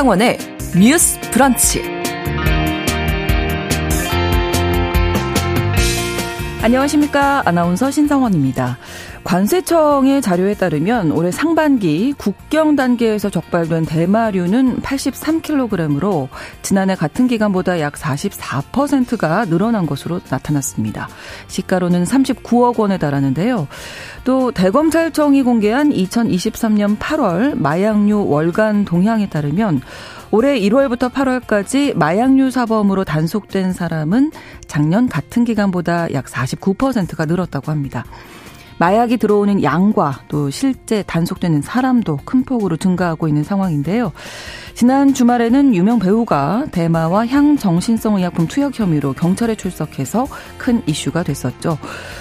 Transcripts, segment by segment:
신성원의 뉴스 브런치. 안녕하십니까. 아나운서 신성원입니다. 관세청의 자료에 따르면 올해 상반기 국경 단계에서 적발된 대마류는 83kg으로 지난해 같은 기간보다 약 44%가 늘어난 것으로 나타났습니다. 시가로는 39억 원에 달하는데요. 또 대검찰청이 공개한 2023년 8월 마약류 월간 동향에 따르면 올해 1월부터 8월까지 마약류 사범으로 단속된 사람은 작년 같은 기간보다 약 49%가 늘었다고 합니다. 마약이 들어오는 양과 또 실제 단속되는 사람도 큰 폭으로 증가하고 있는 상황인데요. 지난 주말에는 유명 배우가 대마와 향정신성 의약품 투약 혐의로 경찰에 출석해서 큰 이슈가 됐었죠.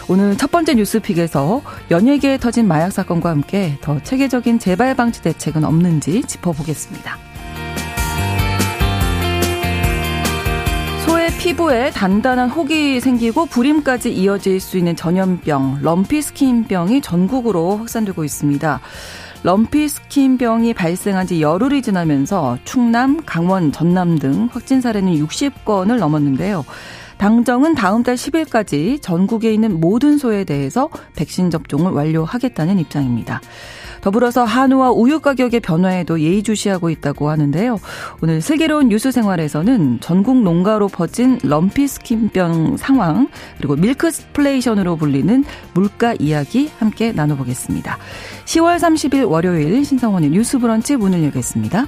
오늘 첫 번째 뉴스픽에서 연예계에 터진 마약 사건과 함께 더 체계적인 재발 방지 대책은 없는지 짚어보겠습니다. 피부에 단단한 혹이 생기고 불임까지 이어질 수 있는 전염병, 럼피 스킨병이 전국으로 확산되고 있습니다. 럼피 스킨병이 발생한 지 열흘이 지나면서 충남, 강원, 전남 등 확진 사례는 60건을 넘었는데요. 당정은 다음 달 10일까지 전국에 있는 모든 소에 대해서 백신 접종을 완료하겠다는 입장입니다. 더불어서 한우와 우유 가격의 변화에도 예의주시하고 있다고 하는데요. 오늘 슬기로운 뉴스 생활에서는 전국 농가로 퍼진 럼피 스킨병 상황 그리고 밀크플레이션으로 불리는 물가 이야기 함께 나눠보겠습니다. 10월 30일 월요일 신성원의 뉴스 브런치 문을 열겠습니다.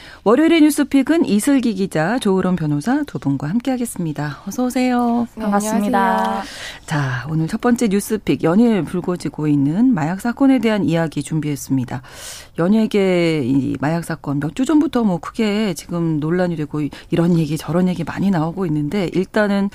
월요일의 뉴스픽은 이슬기 기자, 조으론 변호사 두 분과 함께하겠습니다. 어서 오세요. 네, 반갑습니다. 자, 오늘 첫 번째 뉴스픽 연일 불거지고 있는 마약 사건에 대한 이야기 준비했습니다. 연예계 이 마약 사건 몇 주 전부터 뭐 크게 지금 논란이 되고 이런 얘기 저런 얘기 많이 나오고 있는데 일단은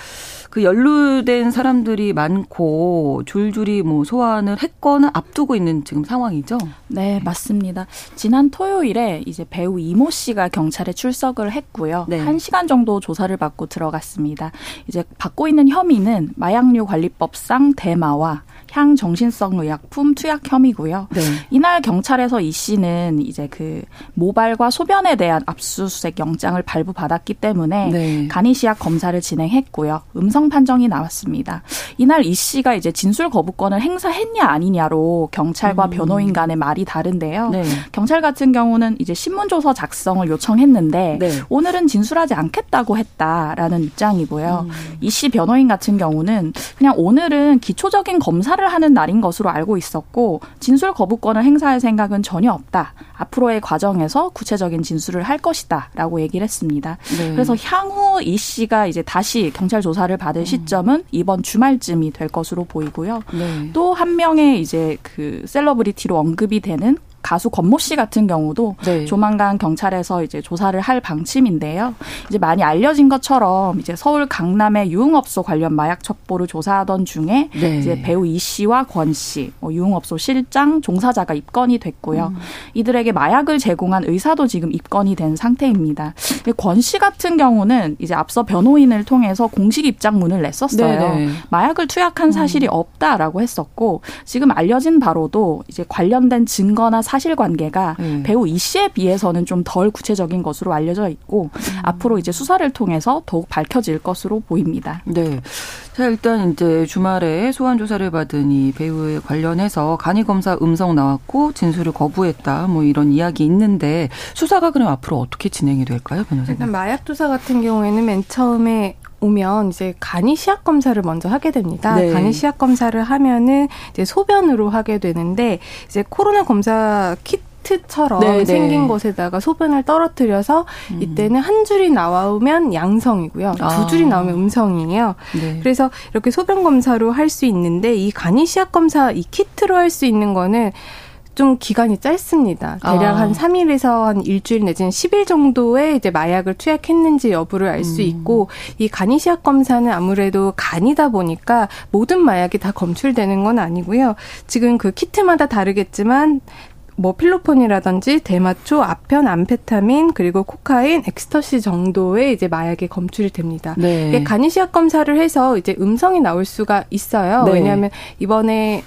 그 연루된 사람들이 많고 줄줄이 뭐 소환을 했거나 앞두고 있는 지금 상황이죠. 네, 맞습니다. 지난 토요일에 이제 배우 이모 씨가 경찰에 출석을 했고요. 네. 1시간 정도 조사를 받고 들어갔습니다. 이제 받고 있는 혐의는 마약류 관리법상 대마와 향정신성 의약품 투약 혐의고요. 네. 이날 경찰에서 이씨 는 이제 그 모발과 소변에 대한 압수수색 영장을 발부받았기 때문에 네. 간이시약 검사를 진행했고요. 음성 판정이 나왔습니다. 이날 이 씨가 이제 진술 거부권을 행사했냐 아니냐로 경찰과 음. 변호인 간의 말이 다른데요. 네. 경찰 같은 경우는 이제 신문조서 작성을 요청했는데 네. 오늘은 진술하지 않겠다고 했다라는 입장이고요. 음. 이씨 변호인 같은 경우는 그냥 오늘은 기초적인 검사를 하는 날인 것으로 알고 있었고 진술 거부권을 행사할 생각은 전혀 없다. 앞으로의 과정에서 구체적인 진술을 할 것이다라고 얘기를 했습니다. 네. 그래서 향후 이 씨가 이제 다시 경찰 조사를 받을 음. 시점은 이번 주말쯤이 될 것으로 보이고요. 네. 또한 명의 이제 그 셀러브리티로 언급이 되는 가수 권모 씨 같은 경우도 네. 조만간 경찰에서 이제 조사를 할 방침인데요. 이제 많이 알려진 것처럼 이제 서울 강남의 유흥업소 관련 마약 첩보를 조사하던 중에 네. 이제 배우 이 씨와 권 씨, 뭐 유흥업소 실장, 종사자가 입건이 됐고요. 음. 이들에게 마약을 제공한 의사도 지금 입건이 된 상태입니다. 권 씨 같은 경우는 이제 앞서 변호인을 통해서 공식 입장문을 냈었어요. 네네. 네. 마약을 투약한 사실이 음. 없다라고 했었고 지금 알려진 바로도 이제 관련된 증거나 사 사실관계가 음. 배우 이 씨에 비해서는 좀 덜 구체적인 것으로 알려져 있고 음. 앞으로 이제 수사를 통해서 더욱 밝혀질 것으로 보입니다. 네. 자, 일단 이제 주말에 소환 조사를 받은 이 배우에 관련해서 간이 검사 음성 나왔고 진술을 거부했다. 뭐 이런 이야기 있는데 수사가 그럼 앞으로 어떻게 진행이 될까요, 변호사님? 일단 마약 조사 같은 경우에는 맨 처음에 오면 이제 간이 시약 검사를 먼저 하게 됩니다. 네. 간이 시약 검사를 하면은 이제 소변으로 하게 되는데 이제 코로나 검사 키트 키트처럼 네네. 생긴 곳에다가 소변을 떨어뜨려서 음. 이때는 한 줄이 나오면 양성이고요. 아. 두 줄이 나오면 음성이에요. 네. 그래서 이렇게 소변 검사로 할 수 있는데 이 간이 시약 검사 이 키트로 할 수 있는 거는 좀 기간이 짧습니다. 대략 아. 한 3일에서 한 일주일 내지는 10일 정도의 이제 마약을 투약했는지 여부를 알수 음. 있고 이 간이시약 검사는 아무래도 간이다 보니까 모든 마약이 다 검출되는 건 아니고요. 지금 그 키트마다 다르겠지만 뭐 필로폰이라든지 대마초, 아편, 암페타민 그리고 코카인, 엑스터시 정도의 이제 마약이 검출이 됩니다. 네. 간이시약 검사를 해서 이제 음성이 나올 수가 있어요. 네. 왜냐하면 이번에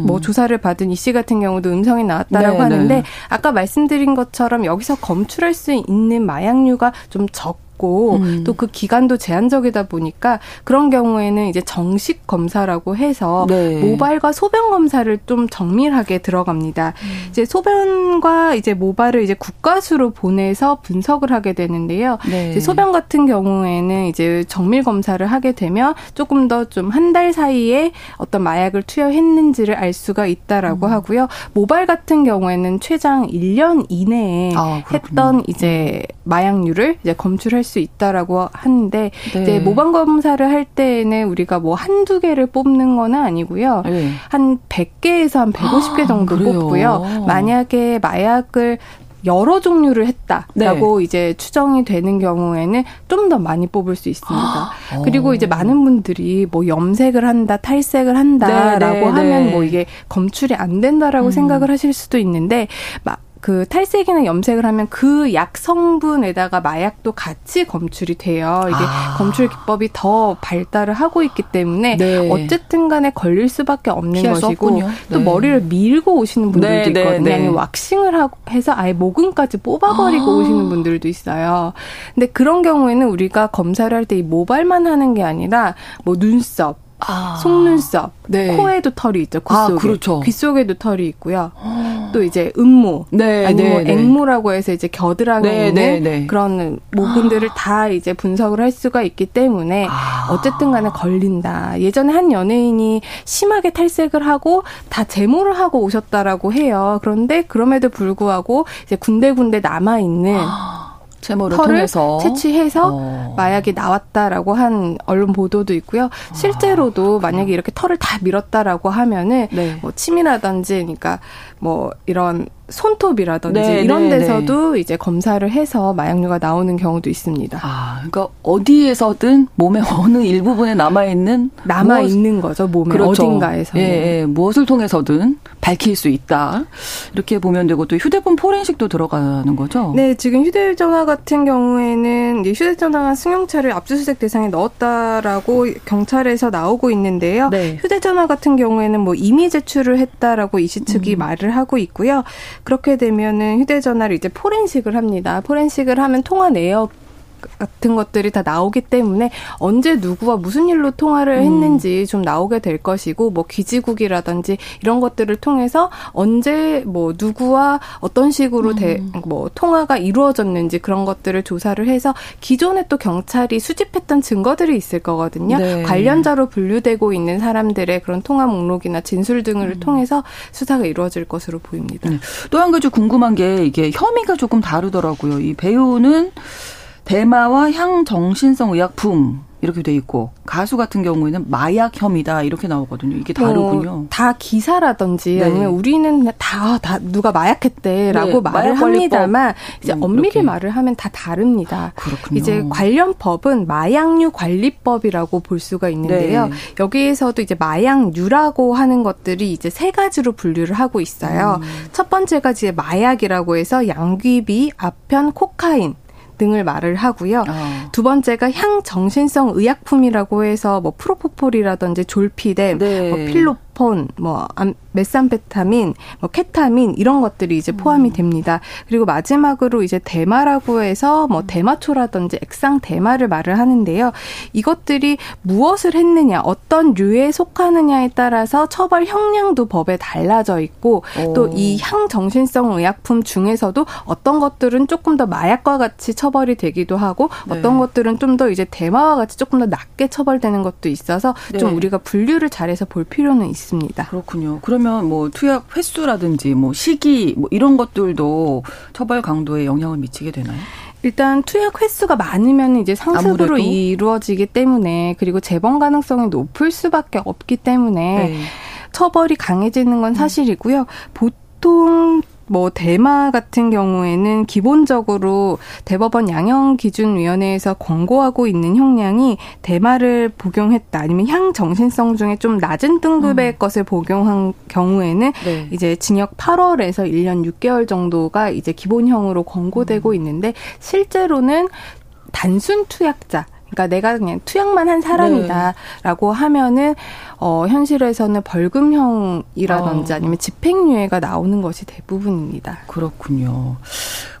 음. 뭐 조사를 받은 이 씨 같은 경우도 음성이 나왔다라고 네, 하는데 네. 아까 말씀드린 것처럼 여기서 검출할 수 있는 마약류가 좀 적. 있고 음. 또그 기간도 제한적이다 보니까 그런 경우에는 이제 정식 검사라고 해서 네. 모발과 소변 검사를 좀 정밀하게 들어갑니다. 음. 이제 소변과 이제 모발을 이제 국가수로 보내서 분석을 하게 되는데요. 네. 소변 같은 경우에는 이제 정밀 검사를 하게 되면 조금 더 좀 한 달 사이에 어떤 마약을 투여했는지를 알 수가 있다라고 음. 하고요. 모발 같은 경우에는 최장 1년 이내에 아, 했던 이제 마약류를 이제 검출할 수수 있다라고 하는데 네. 이제 모방 검사를 할 때에는 우리가 뭐 한두 개를 뽑는 거는 아니고요. 네. 한 100개에서 한 150개 정도 아, 뽑고요. 만약에 마약을 여러 종류를 했다라고 네. 이제 추정이 되는 경우에는 좀 더 많이 뽑을 수 있습니다. 그리고 이제 많은 분들이 뭐 염색을 한다, 탈색을 한다라고 네, 네, 하면 네. 뭐 이게 검출이 안 된다라고 음. 생각을 하실 수도 있는데 막 그 탈색이나 염색을 하면 그 약 성분에다가 마약도 같이 검출이 돼요. 이게 아. 검출 기법이 더 발달을 하고 있기 때문에 네. 어쨌든 간에 걸릴 수밖에 없는 것이고 네. 또 머리를 밀고 오시는 분들도 네, 네 있거든요. 네, 아니면 왁싱을 하고 해서 아예 모근까지 뽑아버리고 아. 오시는 분들도 있어요. 근데 그런 경우에는 우리가 검사를 할 때 이 모발만 하는 게 아니라 뭐 눈썹, 아. 속눈썹, 네. 코에도 털이 있죠. 귓 속에. 아, 그렇죠. 귓 속에도 털이 있고요. 아. 또 이제 음모, 네, 아니면 네, 네. 앵모라고 해서 이제 겨드랑이에 네, 있는 네, 네. 그런 모근들을 아. 다 이제 분석을 할 수가 있기 때문에 아. 어쨌든 간에 걸린다. 예전에 한 연예인이 심하게 탈색을 하고 다 제모를 하고 오셨다라고 해요. 그런데 그럼에도 불구하고 이제 군데군데 남아 있는 아. 제모를 통해서 채취해서 어. 마약이 나왔다라고 한 언론 보도도 있고요. 실제로도 아, 만약에 이렇게 털을 다 밀었다라고 하면은 네. 뭐 침이라든지 그러니까 뭐 이런 손톱이라든지 네, 이런 네, 데서도 네. 이제 검사를 해서 마약류가 나오는 경우도 있습니다. 아, 그러니까 어디에서든 몸의 어느 일부분에 남아 있는 남아 있는 거죠 몸의 그렇죠. 어딘가에서. 예, 예, 무엇을 통해서든 밝힐 수 있다. 이렇게 보면 되고 또 휴대폰 포렌식도 들어가는 거죠. 네, 지금 휴대전화 같은 경우에는 휴대전화가 승용차를 압수수색 대상에 넣었다라고 경찰에서 나오고 있는데요. 네. 휴대전화 같은 경우에는 뭐 이미 제출을 했다라고 이시 측이 음. 말을 하고 있고요. 그렇게 되면은 휴대전화를 이제 포렌식을 합니다. 포렌식을 하면 통화 내역 같은 것들이 다 나오기 때문에 언제 누구와 무슨 일로 통화를 음. 했는지 음. 좀 나오게 될 것이고 뭐 기지국이라든지 이런 것들을 통해서 언제 뭐 누구와 어떤 식으로 음. 대, 뭐 통화가 이루어졌는지 그런 것들을 조사를 해서 기존에 또 경찰이 수집했던 증거들이 있을 거거든요. 네. 관련자로 분류되고 있는 사람들의 그런 통화 목록이나 진술 등을 음. 통해서 수사가 이루어질 것으로 보입니다. 네. 또한 가지 궁금한 게 이게 혐의가 조금 다르더라고요. 이 배우는 대마와 향정신성 의약품 이렇게 돼 있고 가수 같은 경우에는 마약 혐의다 이렇게 나오거든요. 이게 뭐 다르군요. 뭐, 다 기사라든지 네. 아니면 우리는 다, 다 누가 마약했대라고 네, 말을 합니다만 이제 음, 엄밀히 이렇게. 말을 하면 다 다릅니다. 그렇군요. 이제 관련 법은 마약류 관리법이라고 볼 수가 있는데요. 네. 여기에서도 이제 마약류라고 하는 것들이 이제 세 가지로 분류를 하고 있어요. 음. 첫 번째가 이제 마약이라고 해서 양귀비, 아편, 코카인 등을 말을 하고요. 어. 두 번째가 향 정신성 의약품이라고 해서 뭐 프로포폴이라든지 졸피뎀, 네. 뭐 필로 폰, 뭐 메산페타민, 뭐 케타민 이런 것들이 이제 포함이 음. 됩니다. 그리고 마지막으로 이제 대마라고 해서 뭐 음. 대마초라든지 액상 대마를 말을 하는데요. 이것들이 무엇을 했느냐, 어떤 류에 속하느냐에 따라서 처벌 형량도 법에 달라져 있고 또 이 향정신성 의약품 중에서도 어떤 것들은 조금 더 마약과 같이 처벌이 되기도 하고 네. 어떤 것들은 좀 더 이제 대마와 같이 조금 더 낮게 처벌되는 것도 있어서 네. 좀 우리가 분류를 잘해서 볼 필요는 있습니다. 있습니다. 그렇군요. 그러면 뭐 투약 횟수라든지 뭐 시기 뭐 이런 것들도 처벌 강도에 영향을 미치게 되나요? 일단 투약 횟수가 많으면 이제 상습으로 아무래도? 이루어지기 때문에 그리고 재범 가능성이 높을 수밖에 없기 때문에 네. 처벌이 강해지는 건 사실이고요. 보통 뭐 대마 같은 경우에는 기본적으로 대법원 양형기준위원회에서 권고하고 있는 형량이 대마를 복용했다 아니면 향 정신성 중에 좀 낮은 등급의 음. 것을 복용한 경우에는 네. 이제 징역 8월에서 1년 6개월 정도가 이제 기본형으로 권고되고 음. 있는데 실제로는 단순 투약자 그러니까 내가 그냥 투약만 한 사람이다라고 네. 하면은 어 현실에서는 벌금형이라든지 어. 아니면 집행유예가 나오는 것이 대부분입니다. 그렇군요.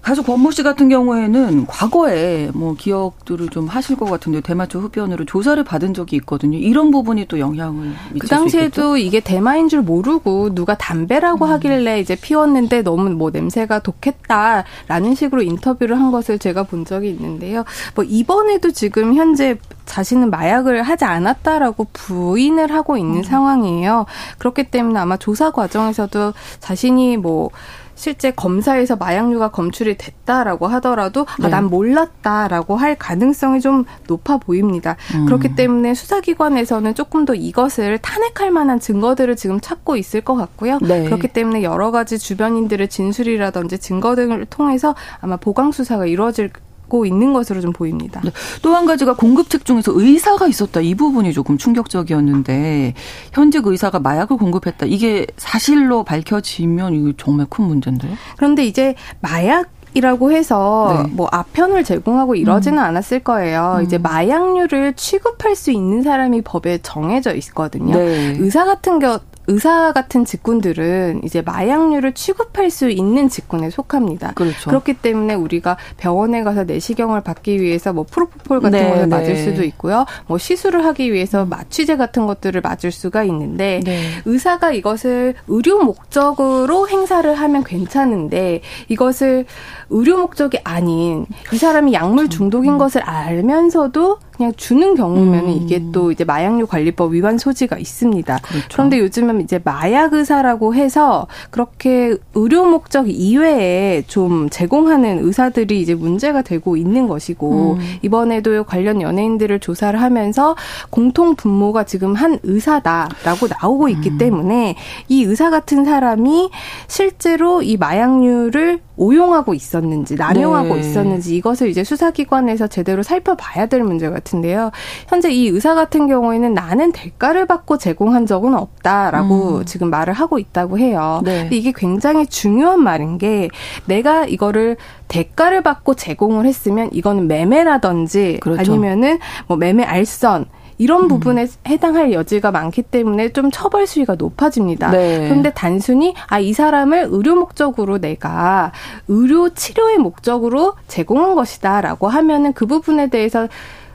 가수 권모 씨 같은 경우에는 과거에 뭐 기억들을 좀 하실 것 같은데 대마초 흡연으로 조사를 받은 적이 있거든요. 이런 부분이 또 영향을 그 당시에도 이게 대마인 줄 모르고 누가 담배라고 음. 하길래 이제 피웠는데 너무 뭐 냄새가 독했다라는 식으로 인터뷰를 한 것을 제가 본 적이 있는데요. 뭐 이번에도 지금 현재 자신은 마약을 하지 않았다라고 부인을 하고 있는 음. 상황이에요. 그렇기 때문에 아마 조사 과정에서도 자신이 뭐 실제 검사에서 마약류가 검출이 됐다라고 하더라도 아, 네. 아, 난 몰랐다라고 할 가능성이 좀 높아 보입니다. 음. 그렇기 때문에 수사기관에서는 조금 더 이것을 탄핵할 만한 증거들을 지금 찾고 있을 것 같고요. 네. 그렇기 때문에 여러 가지 주변인들의 진술이라든지 증거 등을 통해서 아마 보강 수사가 이루어질 갖고 있는 것으로 좀 보입니다. 네. 또한 가지가 공급 책 중에서 의사가 있었다. 이 부분이 조금 충격적이었는데 현직 의사가 마약을 공급했다. 이게 사실로 밝혀지면 이거 정말 큰 문제인데요. 그런데 이제 마약 이라고 해서 네. 뭐 아편을 제공하고 이러지는 음. 않았을 거예요. 음. 이제 마약류를 취급할 수 있는 사람이 법에 정해져 있거든요. 네. 의사 같은 경 의사 같은 직군들은 이제 마약류를 취급할 수 있는 직군에 속합니다. 그렇죠. 그렇기 때문에 우리가 병원에 가서 내시경을 받기 위해서 뭐 프로포폴 같은 네, 것을 맞을 네. 수도 있고요. 뭐 시술을 하기 위해서 마취제 같은 것들을 맞을 수가 있는데 네. 의사가 이것을 의료 목적으로 행사를 하면 괜찮은데 이것을 의료 목적이 아닌 이 사람이 약물 중독인 음. 것을 알면서도 그냥 주는 경우면 음. 이게 또 이제 마약류 관리법 위반 소지가 있습니다. 그렇죠. 그런데 요즘은 이제 마약 의사라고 해서 그렇게 의료 목적 이외에 좀 제공하는 의사들이 이제 문제가 되고 있는 것이고 음. 이번에도 관련 연예인들을 조사를 하면서 공통 분모가 지금 한 의사다라고 나오고 있기 음. 때문에 이 의사 같은 사람이 실제로 이 마약류를 오용하고 있었는지 남용하고 네. 있었는지 이것을 이제 수사기관에서 제대로 살펴봐야 될 문제 같은데요. 현재 이 의사 같은 경우에는 나는 대가를 받고 제공한 적은 없다라고 음. 지금 말을 하고 있다고 해요. 네. 근데 이게 굉장히 중요한 말인 게 내가 이거를 대가를 받고 제공을 했으면 이거는 매매라든지 그렇죠. 아니면은 뭐 매매 알선 이런 음. 부분에 해당할 여지가 많기 때문에 좀 처벌 수위가 높아집니다. 네. 그런데 단순히 아 이 사람을 의료 목적으로 내가 의료 치료의 목적으로 제공한 것이다라고 하면은 그 부분에 대해서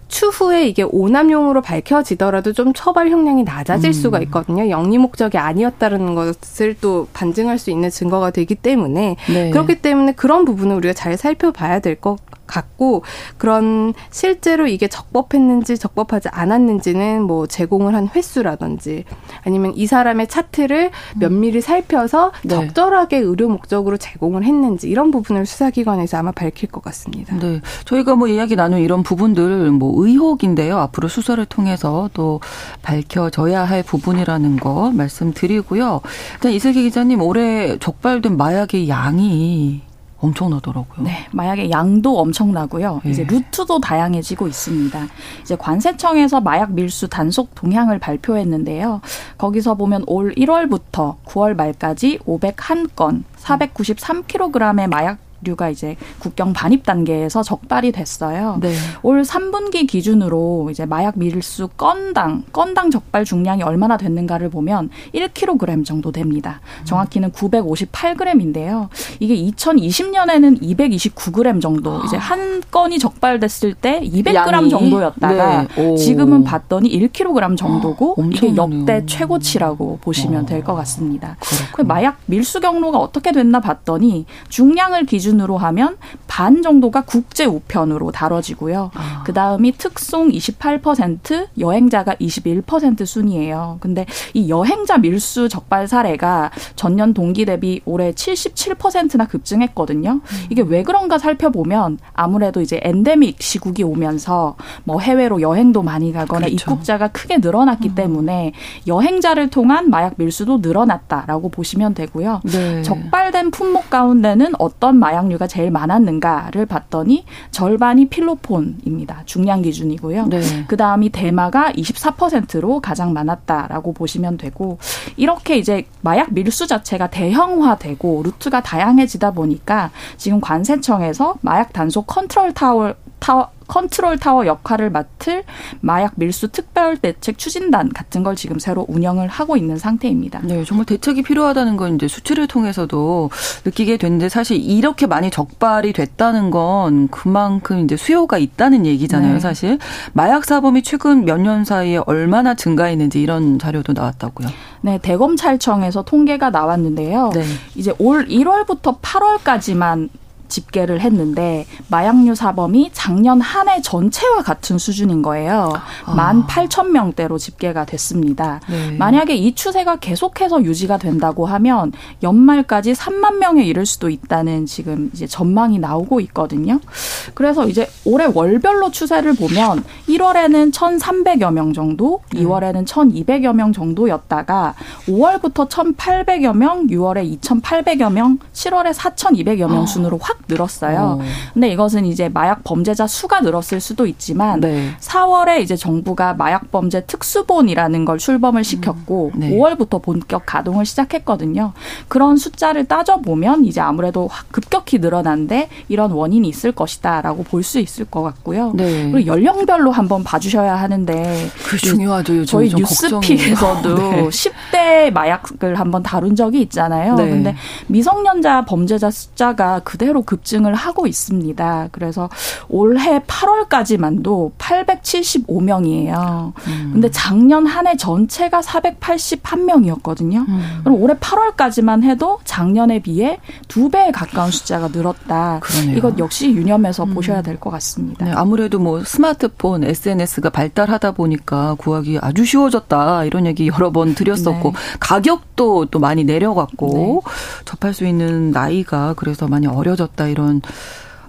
추후에 이게 오남용으로 밝혀지더라도 좀 처벌 형량이 낮아질 음. 수가 있거든요. 영리 목적이 아니었다는 것을 또 반증할 수 있는 증거가 되기 때문에 네. 그렇기 때문에 그런 부분을 우리가 잘 살펴봐야 될 것 같고 그런 실제로 이게 적법했는지 적법하지 않았는지는 뭐 제공을 한 횟수라든지 아니면 이 사람의 차트를 면밀히 살펴서 네. 적절하게 의료 목적으로 제공을 했는지 이런 부분을 수사기관에서 아마 밝힐 것 같습니다. 네. 저희가 뭐 이야기 나눈 이런 부분들 뭐 의혹인데요. 앞으로 수사를 통해서 또 밝혀져야 할 부분이라는 거 말씀드리고요. 일단 이슬기 기자님 올해 적발된 마약의 양이 엄청나더라고요. 네, 마약의 양도 엄청나고요. 네. 이제 루트도 다양해지고 있습니다. 이제 관세청에서 마약 밀수 단속 동향을 발표했는데요. 거기서 보면 올 1월부터 9월 말까지 501건, 493kg의 마약 류가 이제 국경 반입 단계에서 적발이 됐어요. 네. 올 3분기 기준으로 이제 마약 밀수 건당 건당 적발 중량이 얼마나 됐는가를 보면 1kg 정도 됩니다. 정확히는 958g인데요. 이게 2020년에는 229g 정도 이제 한 건이 적발됐을 때 200g 양이? 정도였다가 네. 지금은 봤더니 1kg 정도고 아, 이게 역대 최고치라고 보시면 될 것 같습니다. 그렇군요. 마약 밀수 경로가 어떻게 됐나 봤더니 중량을 기준 기준으로 하면 반 정도가 국제 우편으로 다뤄지고요. 아. 그 다음이 특송 28%, 여행자가 21% 순이에요. 근데 이 여행자 밀수 적발 사례가 전년 동기 대비 올해 77%나 급증했거든요. 음. 이게 왜 그런가 살펴보면 아무래도 이제 엔데믹 시국이 오면서 뭐 해외로 여행도 많이 가거나 그렇죠. 입국자가 크게 늘어났기 음. 때문에 여행자를 통한 마약 밀수도 늘어났다라고 보시면 되고요. 네. 적발된 품목 가운데는 어떤 마약 류가 제일 많았는가를 봤더니 절반이 필로폰입니다. 중량 기준이고요. 네. 그 다음이 대마가 24%로 가장 많았다라고 보시면 되고 이렇게 이제 마약 밀수 자체가 대형화되고 루트가 다양해지다 보니까 지금 관세청에서 마약 단속 컨트롤 타워 타워 컨트롤 타워 역할을 맡을 마약 밀수 특별 대책 추진단 같은 걸 지금 새로 운영을 하고 있는 상태입니다. 네, 정말 대책이 필요하다는 건 이제 수치를 통해서도 느끼게 되는데 사실 이렇게 많이 적발이 됐다는 건 그만큼 이제 수요가 있다는 얘기잖아요, 네. 사실. 마약 사범이 최근 몇 년 사이에 얼마나 증가했는지 이런 자료도 나왔다고요. 네, 대검찰청에서 통계가 나왔는데요. 네. 이제 올 1월부터 8월까지만 집계를 했는데 마약류 사범이 작년 한 해 전체와 같은 수준인 거예요. 아. 만 아. 8천 명대로 집계가 됐습니다. 네. 만약에 이 추세가 계속해서 유지가 된다고 하면 연말까지 3만 명에 이를 수도 있다는 지금 이제 전망이 나오고 있거든요. 그래서 이제 올해 월별로 추세를 보면 1월에는 1,300여 명 정도, 2월에는 1,200여 명 정도였다가 5월부터 1,800여 명, 6월에 2,800여 명, 7월에 4,200여 명 아. 순으로 확 늘었어요. 어. 근데 이것은 이제 마약 범죄자 수가 늘었을 수도 있지만 네. 4월에 이제 정부가 마약 범죄 특수본이라는 걸 출범을 시켰고 음. 네. 5월부터 본격 가동을 시작했거든요. 그런 숫자를 따져 보면 이제 아무래도 급격히 늘어난데 이런 원인이 있을 것이다라고 볼 수 있을 것 같고요. 네. 그리고 연령별로 한번 봐주셔야 하는데 그 중요하죠. 저희 뉴스픽에서도 네. 10대 마약을 한번 다룬 적이 있잖아요. 네. 근데 미성년자 범죄자 숫자가 그대로 급증을 하고 있습니다. 그래서 올해 8월까지만도 875명이에요. 음. 근데 작년 한 해 전체가 481명이었거든요. 음. 그럼 올해 8월까지만 해도 작년에 비해 두 배에 가까운 숫자가 늘었다. 그러네요. 이것 역시 유념해서 음. 보셔야 될 것 같습니다. 네, 아무래도 뭐 스마트폰, SNS가 발달하다 보니까 구하기 아주 쉬워졌다. 이런 얘기 여러 번 드렸었고 네. 가격도 또 많이 내려갔고 네. 접할 수 있는 나이가 그래서 많이 어려졌다. 있다 이런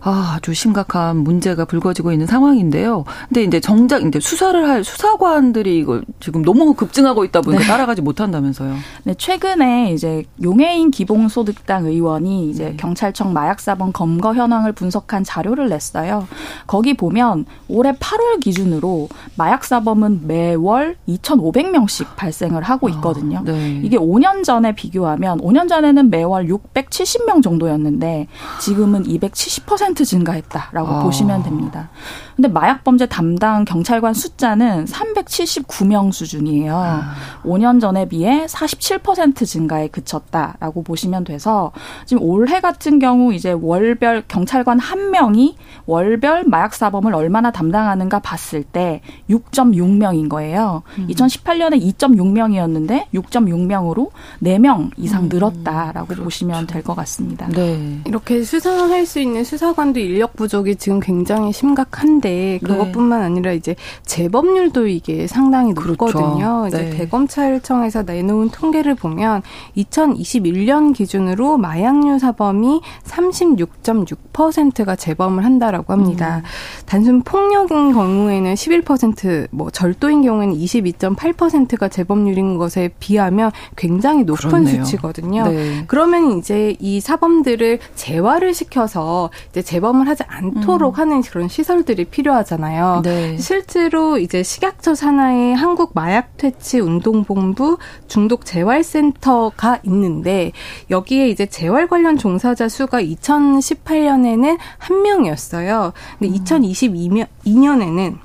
아, 아주 심각한 문제가 불거지고 있는 상황인데요. 근데 이제 정작 이제 수사를 할 수사관들이 이걸 지금 너무 급증하고 있다 보니까 네. 따라가지 못한다면서요. 네, 최근에 이제 용해인 기본소득당 의원이 이제 네. 경찰청 마약사범 검거 현황을 분석한 자료를 냈어요. 거기 보면 올해 8월 기준으로 마약사범은 매월 2,500명씩 발생을 하고 아, 있거든요. 아, 네. 이게 5년 전에 비교하면 5년 전에는 매월 670명 정도였는데 지금은 270% 10% 증가했다라고 아. 보시면 됩니다. 근데 마약 범죄 담당 경찰관 숫자는 379명 수준이에요. 아. 5년 전에 비해 47% 증가에 그쳤다라고 보시면 돼서 지금 올해 같은 경우 이제 월별 경찰관 한 명이 월별 마약 사범을 얼마나 담당하는가 봤을 때 6.6명인 거예요. 음. 2018년에 2.6명이었는데 6.6명으로 4명 이상 음. 늘었다라고 음. 그렇죠. 보시면 될 것 같습니다. 네. 이렇게 수사할 수 있는 수사 관도 인력 부족이 지금 굉장히 심각한데 한데 네. 그것뿐만 아니라 이제 재범률도 이게 상당히 높거든요. 그렇죠. 이제 네. 대검찰청에서 내놓은 통계를 보면 2021년 기준으로 마약류 사범이 36.6%가 재범을 한다라고 합니다. 음. 단순 폭력인 경우에는 11%, 뭐 절도인 경우에는 22.8%가 재범률인 것에 비하면 굉장히 높은 그렇네요. 수치거든요. 네. 그러면 이제 이 사범들을 재활을 시켜서 이제 재범을 하지 않도록 음. 하는 그런 시설들이 필요하잖아요. 네. 실제로 이제 식약처 산하의 한국 마약 퇴치 운동본부 중독 재활센터가 있는데 여기에 이제 재활 관련 종사자 수가 2018년에는 한 명이었어요. 근데 음. 2022년에는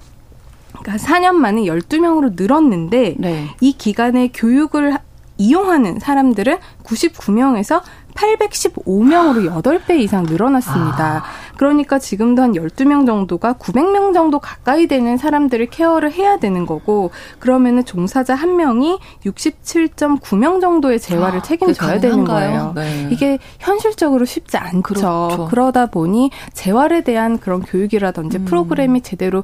그러니까 4년 만에 12명으로 늘었는데 네. 이 기간에 교육을 이용하는 사람들은 99명에서 815명으로 8배 이상 늘어났습니다. 아. 그러니까 지금도 한 12명 정도가 900명 정도 가까이 되는 사람들을 케어를 해야 되는 거고 그러면은 종사자 한 명이 67.9명 정도의 재활을 아, 책임져야 되는 거예요. 네. 이게 현실적으로 쉽지 않죠. 그렇죠. 그러다 보니 재활에 대한 그런 교육이라든지 음. 프로그램이 제대로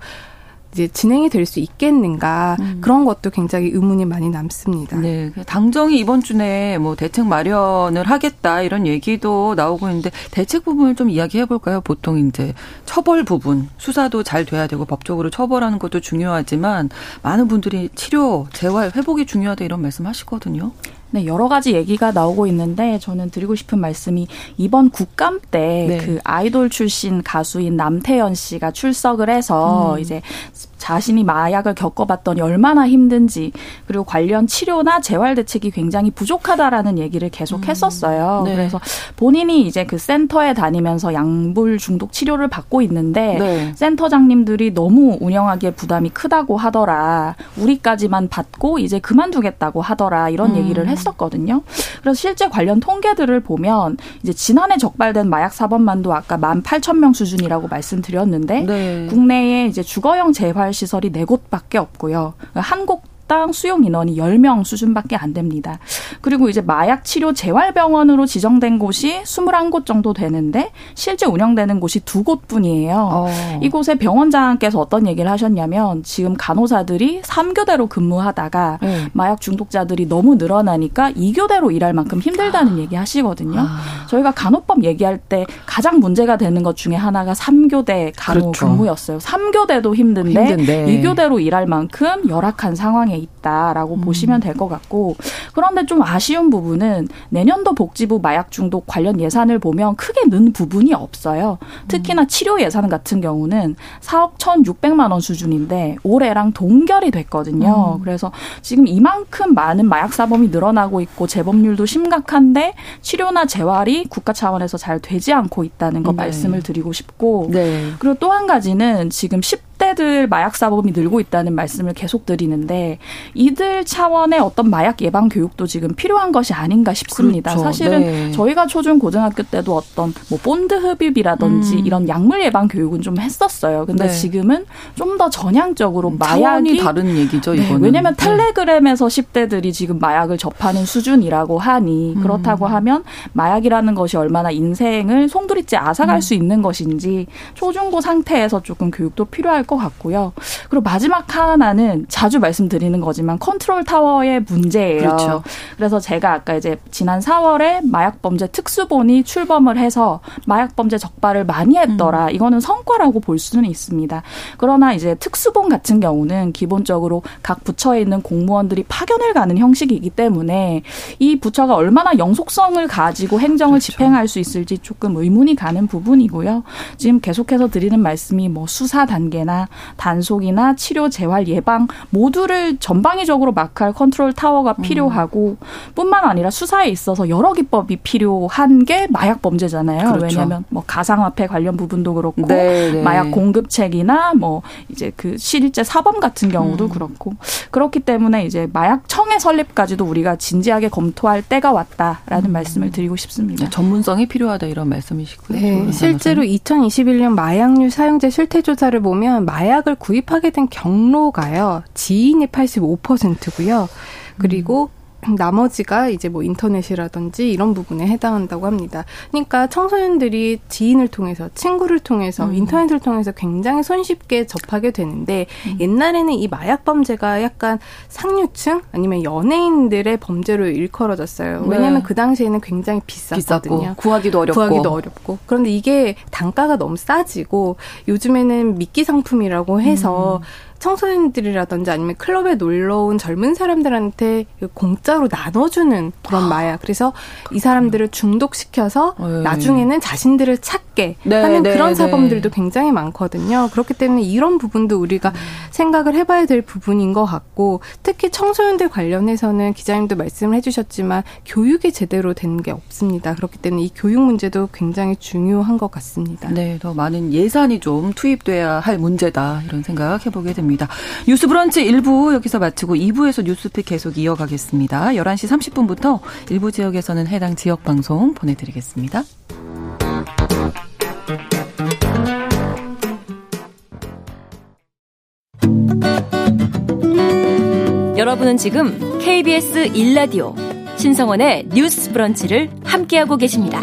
이제 진행이 될 수 있겠는가 음. 그런 것도 굉장히 의문이 많이 남습니다. 네, 당정이 이번 주 내에 뭐 대책 마련을 하겠다 이런 얘기도 나오고 있는데 대책 부분을 좀 이야기해 볼까요? 보통 이제 처벌 부분 수사도 잘 돼야 되고 법적으로 처벌하는 것도 중요하지만 많은 분들이 치료, 재활, 회복이 중요하다 이런 말씀하시거든요. 네, 여러 가지 얘기가 나오고 있는데 저는 드리고 싶은 말씀이 이번 국감 때그 네. 그 아이돌 출신 가수인 남태연 씨가 출석을 해서 음. 이제 자신이 마약을 겪어봤더니 얼마나 힘든지 그리고 관련 치료나 재활 대책이 굉장히 부족하다라는 얘기를 계속 음. 했었어요. 네. 그래서 본인이 이제 그 센터에 다니면서 양불 중독 치료를 받고 있는데 네. 센터장님들이 너무 운영하기에 부담이 크다고 하더라. 우리까지만 받고 이제 그만두겠다고 하더라. 이런 음. 얘기를 했었거든요. 그래서 실제 관련 통계들을 보면 이제 지난해 적발된 마약 사범만도 아까 만 팔천 명 수준이라고 말씀드렸는데 네. 국내에 이제 주거형 재활 재활 시설이 네 곳밖에 없고요. 한 국당 수용 인원이 10명 수준밖에 안 됩니다. 그리고 이제 마약 치료 재활병원으로 지정된 곳이 21곳 정도 되는데 실제 운영되는 곳이 두 곳뿐이에요. 어. 이곳에 병원장께서 어떤 얘기를 하셨냐면 지금 간호사들이 3교대로 근무하다가 네. 마약 중독자들이 너무 늘어나니까 2교대로 일할 만큼 힘들다는 아. 얘기 하시거든요. 아. 저희가 간호법 얘기할 때 가장 문제가 되는 것 중에 하나가 3교대 간호 그렇죠. 근무였어요. 3교대도 힘든데, 힘든데 2교대로 일할 만큼 열악한 상황에 있다라고 음. 보시면 될 것 같고 그런데 좀 아쉬운 부분은 내년도 복지부 마약 중독 관련 예산을 보면 크게 는 부분이 없어요. 특히나 음. 치료 예산 같은 경우는 4억 1,600만 원 수준인데 올해랑 동결이 됐거든요. 음. 그래서 지금 이만큼 많은 마약 사범이 늘어나고 있고 재범률도 심각한데 치료나 재활이 국가 차원에서 잘 되지 않고 있다는 거 네. 말씀을 드리고 싶고 네. 그리고 또 한 가지는 지금 10 10대들 마약 사범이 늘고 있다는 말씀을 계속 드리는데 이들 차원의 어떤 마약 예방 교육도 지금 필요한 것이 아닌가 싶습니다. 그렇죠. 사실은 네. 저희가 초중 고등학교 때도 어떤 뭐 본드 흡입이라든지 음. 이런 약물 예방 교육은 좀 했었어요. 근데 네. 지금은 좀 더 전향적으로 마약이 다른 얘기죠, 네. 이거는. 왜냐면 네. 텔레그램에서 10대들이 지금 마약을 접하는 수준이라고 하니 음. 그렇다고 하면 마약이라는 것이 얼마나 인생을 송두리째 앗아갈 음. 수 있는 것인지 초중고 상태에서 조금 교육도 필요할 것 같고요. 그리고 마지막 하나는 자주 말씀드리는 거지만 컨트롤 타워의 문제예요. 그렇죠. 그래서 제가 아까 이제 지난 4월에 마약 범죄 특수본이 출범을 해서 마약 범죄 적발을 많이 했더라. 음. 이거는 성과라고 볼 수는 있습니다. 그러나 이제 특수본 같은 경우는 기본적으로 각 부처에 있는 공무원들이 파견을 가는 형식이기 때문에 이 부처가 얼마나 영속성을 가지고 행정을 그렇죠. 집행할 수 있을지 조금 의문이 가는 부분이고요. 지금 계속해서 드리는 말씀이 뭐 수사 단계나 단속이나 치료 재활 예방 모두를 전방위적으로 마크할 컨트롤 타워가 음. 필요하고 음. 뿐만 아니라 수사에 있어서 여러 기법이 필요한 게 마약 범죄잖아요. 그렇죠. 왜냐하면 뭐 가상화폐 관련 부분도 그렇고 네, 네. 마약 공급책이나 뭐 이제 그 실제 사범 같은 경우도 음. 그렇고 그렇기 때문에 이제 마약청의 설립까지도 우리가 진지하게 검토할 때가 왔다라는 음. 말씀을 드리고 싶습니다. 네, 전문성이 필요하다 이런 말씀이시고요. 네, 실제로 2021년 마약류 사용자 실태 조사를 보면 마약을 구입하게 된 경로가요. 지인이 85%고요. 그리고 나머지가 이제 뭐 인터넷이라든지 이런 부분에 해당한다고 합니다. 그러니까 청소년들이 지인을 통해서 친구를 통해서 음. 인터넷을 통해서 굉장히 손쉽게 접하게 되는데 음. 옛날에는 이 마약 범죄가 약간 상류층 아니면 연예인들의 범죄로 일컬어졌어요. 네. 왜냐하면 그 당시에는 굉장히 비쌌거든요. 비쌌고, 구하기도 어렵고 구하기도 어렵고 그런데 이게 단가가 너무 싸지고 요즘에는 미끼 상품이라고 해서 음. 청소년들이라든지 아니면 클럽에 놀러 온 젊은 사람들한테 공짜로 나눠주는 그런 아. 마약. 그래서 이 사람들을 중독시켜서 네. 나중에는 자신들을 찾게 네, 하는 네, 그런 네. 사범들도 굉장히 많거든요. 그렇기 때문에 이런 부분도 우리가 음. 생각을 해봐야 될 부분인 것 같고 특히 청소년들 관련해서는 기자님도 말씀을 해주셨지만 교육이 제대로 되는 게 없습니다. 그렇기 때문에 이 교육 문제도 굉장히 중요한 것 같습니다. 네, 더 많은 예산이 좀 투입돼야 할 문제다 이런 생각 해보게 됩니다. 알아보겠습니다. 뉴스 브런치 1부 여기서 마치고 2부에서 뉴스픽 계속 이어가겠습니다. 11시 30분부터 일부 지역에서는 해당 지역 방송 보내드리겠습니다. 여러분은 지금 KBS 1라디오 신성원의 뉴스 브런치를 함께하고 계십니다.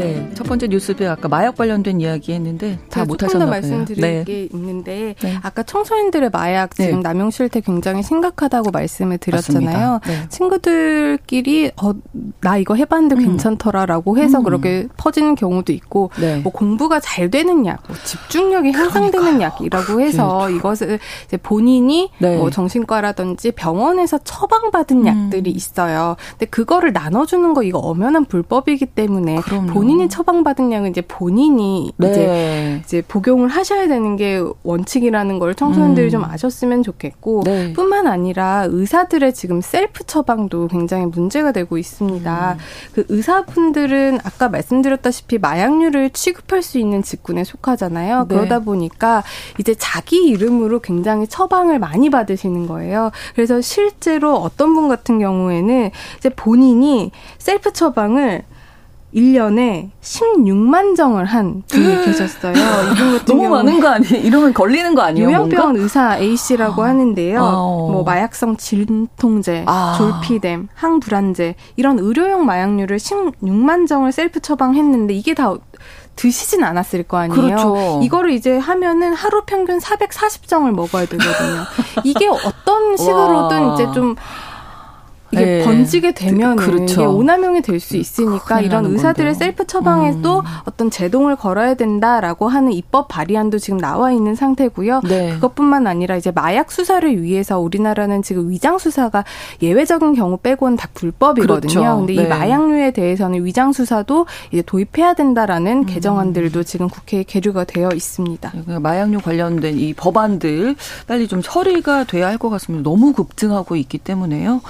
네, 첫 번째 뉴스에 아까 마약 관련된 이야기 했는데 다 못하셨나 봐요. 말씀드릴 네. 게 있는데 네. 아까 청소년들의 마약 지금 네. 남용 실태 굉장히 심각하다고 말씀을 드렸잖아요. 네. 친구들끼리 어, 나 이거 해봤는데 음. 괜찮더라라고 해서 음. 그렇게 퍼지는 경우도 있고 네. 뭐 공부가 잘 되는 약, 뭐 집중력이 향상되는 그러니까. 약이라고 해서 그러니까. 이것을 이제 본인이 네. 뭐 정신과라든지 병원에서 처방받은 음. 약들이 있어요. 근데 그거를 나눠주는 거 이거 엄연한 불법이기 때문에 본인 본인이 처방받은 약은 이제 본인이 네. 이제 이제 복용을 하셔야 되는 게 원칙이라는 걸 청소년들이 음. 좀 아셨으면 좋겠고 네. 뿐만 아니라 의사들의 지금 셀프 처방도 굉장히 문제가 되고 있습니다. 음. 그 의사분들은 아까 말씀드렸다시피 마약류를 취급할 수 있는 직군에 속하잖아요. 네. 그러다 보니까 이제 자기 이름으로 굉장히 처방을 많이 받으시는 거예요. 그래서 실제로 어떤 분 같은 경우에는 이제 본인이 셀프 처방을 1년에 16만 정을 한 분이 계셨어요. 이분 같은 너무 많은 거 아니에요? 이러면 걸리는 거 아니에요? 요양병원 의사 A씨라고 아. 하는데요. 아. 뭐 마약성 진통제, 아. 졸피뎀, 항불안제 이런 의료용 마약류를 16만 정을 셀프 처방했는데 이게 다 드시진 않았을 거 아니에요. 그렇죠. 이거를 이제 하면은 하루 평균 440정을 먹어야 되거든요. 이게 어떤 식으로든 이제 좀 이게 네. 번지게 되면 그렇죠. 이게 오남용이 될 수 있으니까 이런 의사들의 건데요. 셀프 처방에도 음. 어떤 제동을 걸어야 된다라고 하는 입법 발의안도 지금 나와 있는 상태고요. 네. 그것뿐만 아니라 이제 마약 수사를 위해서 우리나라는 지금 위장 수사가 예외적인 경우 빼고는 다 불법이거든요. 그렇죠. 근데 네. 이 마약류에 대해서는 위장 수사도 이제 도입해야 된다라는 음. 개정안들도 지금 국회에 계류가 되어 있습니다. 네, 마약류 관련된 이 법안들 빨리 좀 처리가 돼야 할 것 같습니다. 너무 급증하고 있기 때문에요.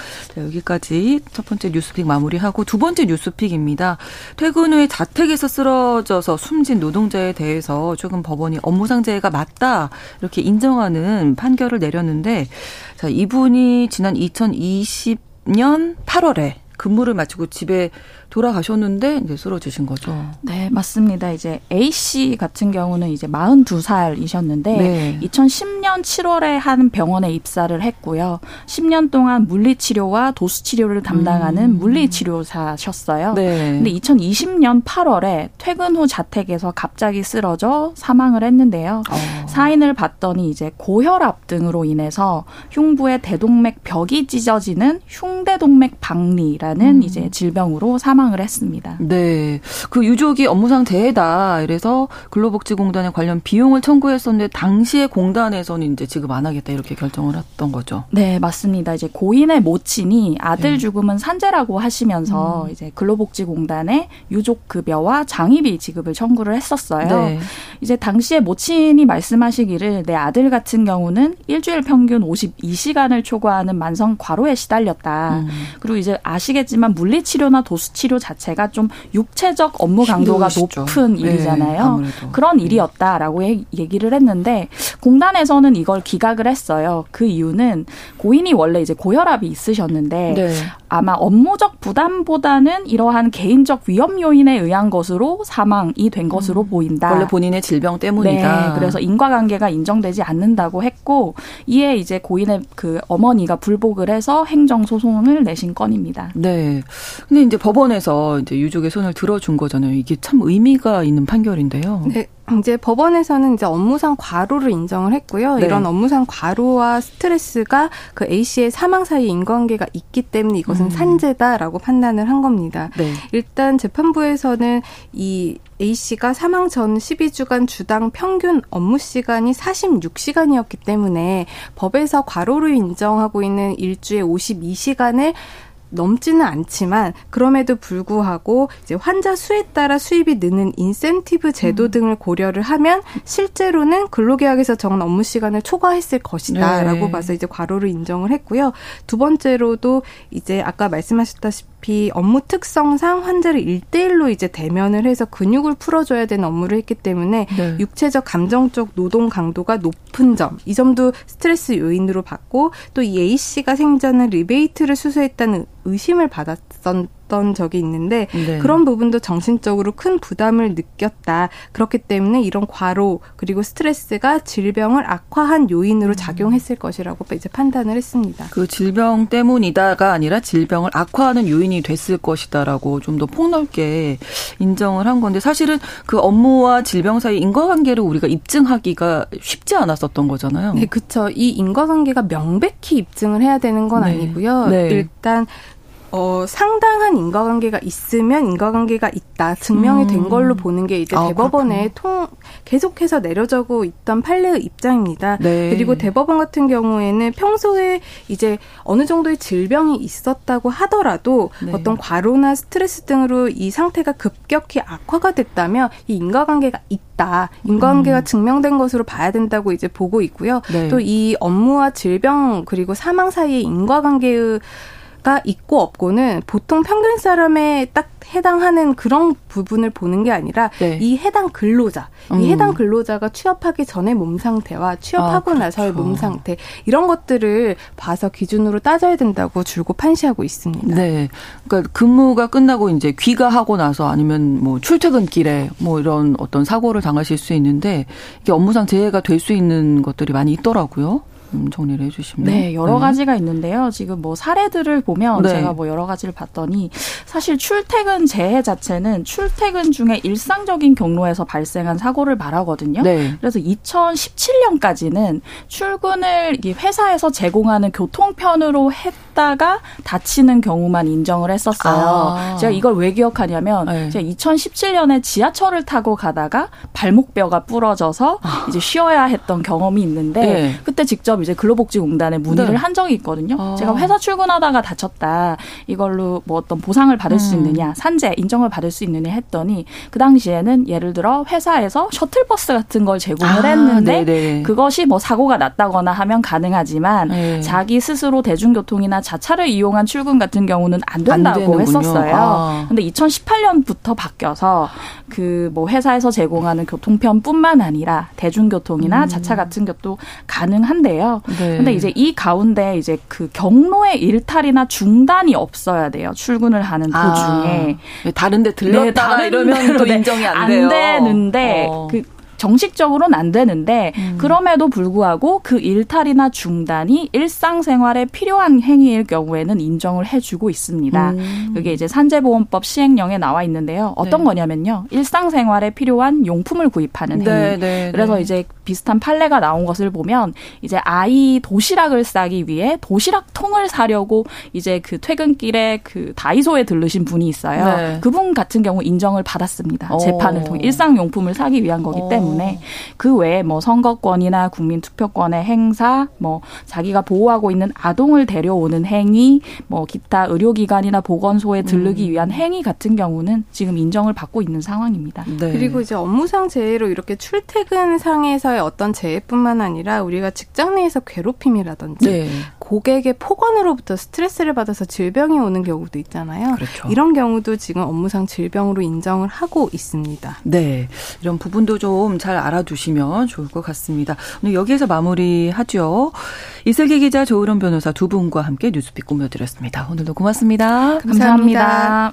여기까지 첫 번째 뉴스픽 마무리하고 두 번째 뉴스픽입니다. 퇴근 후에 자택에서 쓰러져서 숨진 노동자에 대해서 조금 법원이 업무상재해가 맞다 이렇게 인정하는 판결을 내렸는데 자 이분이 지난 2020년 8월에 근무를 마치고 집에 돌아가셨는데 이제 쓰러지신 거죠. 네, 맞습니다. 이제 A 씨 같은 경우는 이제 42살이셨는데 네. 2010년 7월에 한 병원에 입사를 했고요. 10년 동안 물리치료와 도수치료를 담당하는 음. 물리치료사셨어요. 네. 근데 2020년 8월에 퇴근 후 자택에서 갑자기 쓰러져 사망을 했는데요. 어. 사인을 봤더니 이제 고혈압 등으로 인해서 흉부의 대동맥 벽이 찢어지는 흉대동맥 박리라는 음. 이제 질병으로 사망 사망을 했습니다. 네. 그 유족이 업무상 재해다. 이래서 근로복지공단에 관련 비용을 청구했었는데 당시에 공단에서는 이제 지급 안 하겠다 이렇게 결정을 했던 거죠. 네, 맞습니다. 이제 고인의 모친이 아들 네. 죽음은 산재라고 하시면서 음. 이제 근로복지공단에 유족 급여와 장의비 지급을 청구를 했었어요. 네. 이제 당시에 모친이 말씀하시기를 내 아들 같은 경우는 일주일 평균 52시간을 초과하는 만성 과로에 시달렸다. 음. 그리고 이제 아시겠지만 물리치료나 도수치료 치료 자체가 좀 육체적 업무 강도가 힘드시죠. 높은 네, 일이잖아요. 네, 그런 일이었다라고 얘기를 했는데 공단에서는 이걸 기각을 했어요. 그 이유는 고인이 원래 이제 고혈압이 있으셨는데 네. 아마 업무적 부담보다는 이러한 개인적 위험 요인에 의한 것으로 사망이 된 것으로 음. 보인다. 원래 본인의 질병 때문이다. 네, 그래서 인과관계가 인정되지 않는다고 했고 이에 이제 고인의 그 어머니가 불복을 해서 행정 소송을 내신 건입니다. 네. 근데 이제 법원에 서 이제 유족의 손을 들어준 거잖아요. 이게 참 의미가 있는 판결인데요. 네. 이제 법원에서는 이제 업무상 과로를 인정을 했고요. 네. 이런 업무상 과로와 스트레스가 그 A 씨의 사망 사이 인관계가 있기 때문에 이것은 음. 산재다라고 판단을 한 겁니다. 네. 일단 재판부에서는 이 A 씨가 사망 전 12주간 주당 평균 업무 시간이 46시간이었기 때문에 법에서 과로를 인정하고 있는 일주에 52시간을 넘지는 않지만 그럼에도 불구하고 이제 환자 수에 따라 수입이 느는 인센티브 제도 음. 등을 고려를 하면 실제로는 근로계약에서 정한 업무 시간을 초과했을 것이다라고 네. 봐서 이제 과로를 인정을 했고요. 두 번째로도 이제 아까 말씀하셨다시피 아시다시피 업무 특성상 환자를 일대일로 이제 대면을 해서 근육을 풀어줘야 되는 업무를 했기 때문에 네. 육체적 감정적 노동 강도가 높은 점, 이 점도 스트레스 요인으로 봤고 또 이 A 씨가 생전에 리베이트를 수수했다는 의심을 받았던 있었던 적이 있는데 네. 그런 부분도 정신적으로 큰 부담을 느꼈다. 그렇기 때문에 이런 과로 그리고 스트레스가 질병을 악화한 요인으로 음. 작용했을 것이라고 이제 판단을 했습니다. 그 질병 때문이다가 아니라 질병을 악화하는 요인이 됐을 것이다라고 좀 더 폭넓게 인정을 한 건데 사실은 그 업무와 질병 사이 인과관계를 우리가 입증하기가 쉽지 않았었던 거잖아요. 네, 그렇죠. 이 인과관계가 명백히 입증을 해야 되는 건 네. 아니고요. 네. 일단 어, 상당한 인과관계가 있으면 인과관계가 있다 증명이 된 음. 걸로 보는 게 이제 아, 대법원에 통 계속해서 내려져고 있던 판례의 입장입니다. 네. 그리고 대법원 같은 경우에는 평소에 이제 어느 정도의 질병이 있었다고 하더라도 네. 어떤 과로나 스트레스 등으로 이 상태가 급격히 악화가 됐다면 이 인과관계가 있다. 인과관계가 음. 증명된 것으로 봐야 된다고 이제 보고 있고요. 네. 또이 업무와 질병 그리고 사망 사이의 인과관계의 가 있고 없고는 보통 평균 사람에 딱 해당하는 그런 부분을 보는 게 아니라 네. 이 해당 근로자, 음. 이 해당 근로자가 취업하기 전에 몸 상태와 취업하고 아, 그렇죠. 나서의 몸 상태 이런 것들을 봐서 기준으로 따져야 된다고 줄곧 판시하고 있습니다. 네, 그러니까 근무가 끝나고 이제 귀가하고 나서 아니면 뭐 출퇴근길에 뭐 이런 어떤 사고를 당하실 수 있는데 이게 업무상 재해가 될 수 있는 것들이 많이 있더라고요. 좀 정리를 해주시면. 네, 여러 네. 가지가 있는데요. 지금 뭐 사례들을 보면 네. 제가 뭐 여러 가지를 봤더니 사실 출퇴근 재해 자체는 출퇴근 중에 일상적인 경로에서 발생한 사고를 말하거든요. 네. 그래서 2017년까지는 출근을 회사에서 제공하는 교통편으로 했 다가 다치는 경우만 인정을 했었어요. 아. 제가 이걸 왜 기억하냐면 네. 제가 2017년에 지하철을 타고 가다가 발목뼈가 부러져서 아. 이제 쉬어야 했던 경험이 있는데 네. 그때 직접 이제 근로복지공단에 문의를 네. 한 적이 있거든요. 아. 제가 회사 출근하다가 다쳤다. 이걸로 뭐 어떤 보상을 받을 음. 수 있느냐, 산재 인정을 받을 수 있느냐 했더니 그 당시에는 예를 들어 회사에서 셔틀버스 같은 걸 제공을 아, 했는데 네네. 그것이 뭐 사고가 났다거나 하면 가능하지만 네. 자기 스스로 대중교통이나 자차를 이용한 출근 같은 경우는 안 된다고 안 했었어요. 아. 근데 2018년부터 바뀌어서 그 뭐 회사에서 제공하는 교통편뿐만 아니라 대중교통이나 음. 자차 같은 것도 가능한데요. 네. 근데 이제 이 가운데 이제 그 경로의 일탈이나 중단이 없어야 돼요. 출근을 하는 아. 도중에. 아, 다른 데 들렀다가 네, 이러면 또 인정이 안 돼요. 안 되는데 어. 그 정식적으로는 안 되는데 음. 그럼에도 불구하고 그 일탈이나 중단이 일상생활에 필요한 행위일 경우에는 인정을 해주고 있습니다. 음. 그게 이제 산재보험법 시행령에 나와 있는데요. 어떤 네. 거냐면요. 일상생활에 필요한 용품을 구입하는 네, 행위. 네, 네, 그래서 이제 비슷한 판례가 나온 것을 보면 이제 아이 도시락을 싸기 위해 도시락 통을 사려고 이제 그 퇴근길에 그 다이소에 들르신 분이 있어요. 네. 그분 같은 경우 인정을 받았습니다. 재판을 통해 일상용품을 사기 위한 거기 때문에. 때문에 그 외에 뭐 선거권이나 국민 투표권의 행사, 뭐 자기가 보호하고 있는 아동을 데려오는 행위, 뭐 기타 의료기관이나 보건소에 들르기 음. 위한 행위 같은 경우는 지금 인정을 받고 있는 상황입니다. 네. 그리고 이제 업무상 재해로 이렇게 출퇴근 상에서 의 어떤 재해뿐만 아니라 우리가 직장 내에서 괴롭힘이라든지 네. 고객의 폭언으로부터 스트레스를 받아서 질병이 오는 경우도 있잖아요. 그렇죠. 이런 경우도 지금 업무상 질병으로 인정을 하고 있습니다. 네. 이런 부분도 좀 잘 알아두시면 좋을 것 같습니다. 오늘 여기에서 마무리하죠. 이슬기 기자, 조으론 변호사 두 분과 함께 뉴스픽 꾸며드렸습니다. 오늘도 고맙습니다. 감사합니다.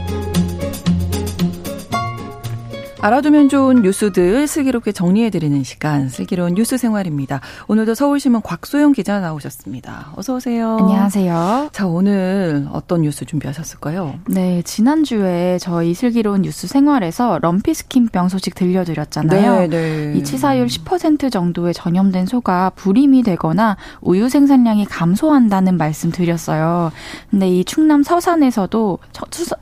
알아두면 좋은 뉴스들 슬기롭게 정리해드리는 시간 슬기로운 뉴스 생활입니다. 오늘도 서울신문 곽소영 기자 나오셨습니다. 어서 오세요. 안녕하세요. 자 오늘 어떤 뉴스 준비하셨을까요? 네 지난주에 저희 슬기로운 뉴스 생활에서 럼피스킨병 소식 들려드렸잖아요. 네, 네. 이 치사율 10% 정도에 전염된 소가 불임이 되거나 우유 생산량이 감소한다는 말씀 드렸어요. 근데 이 충남 서산에서도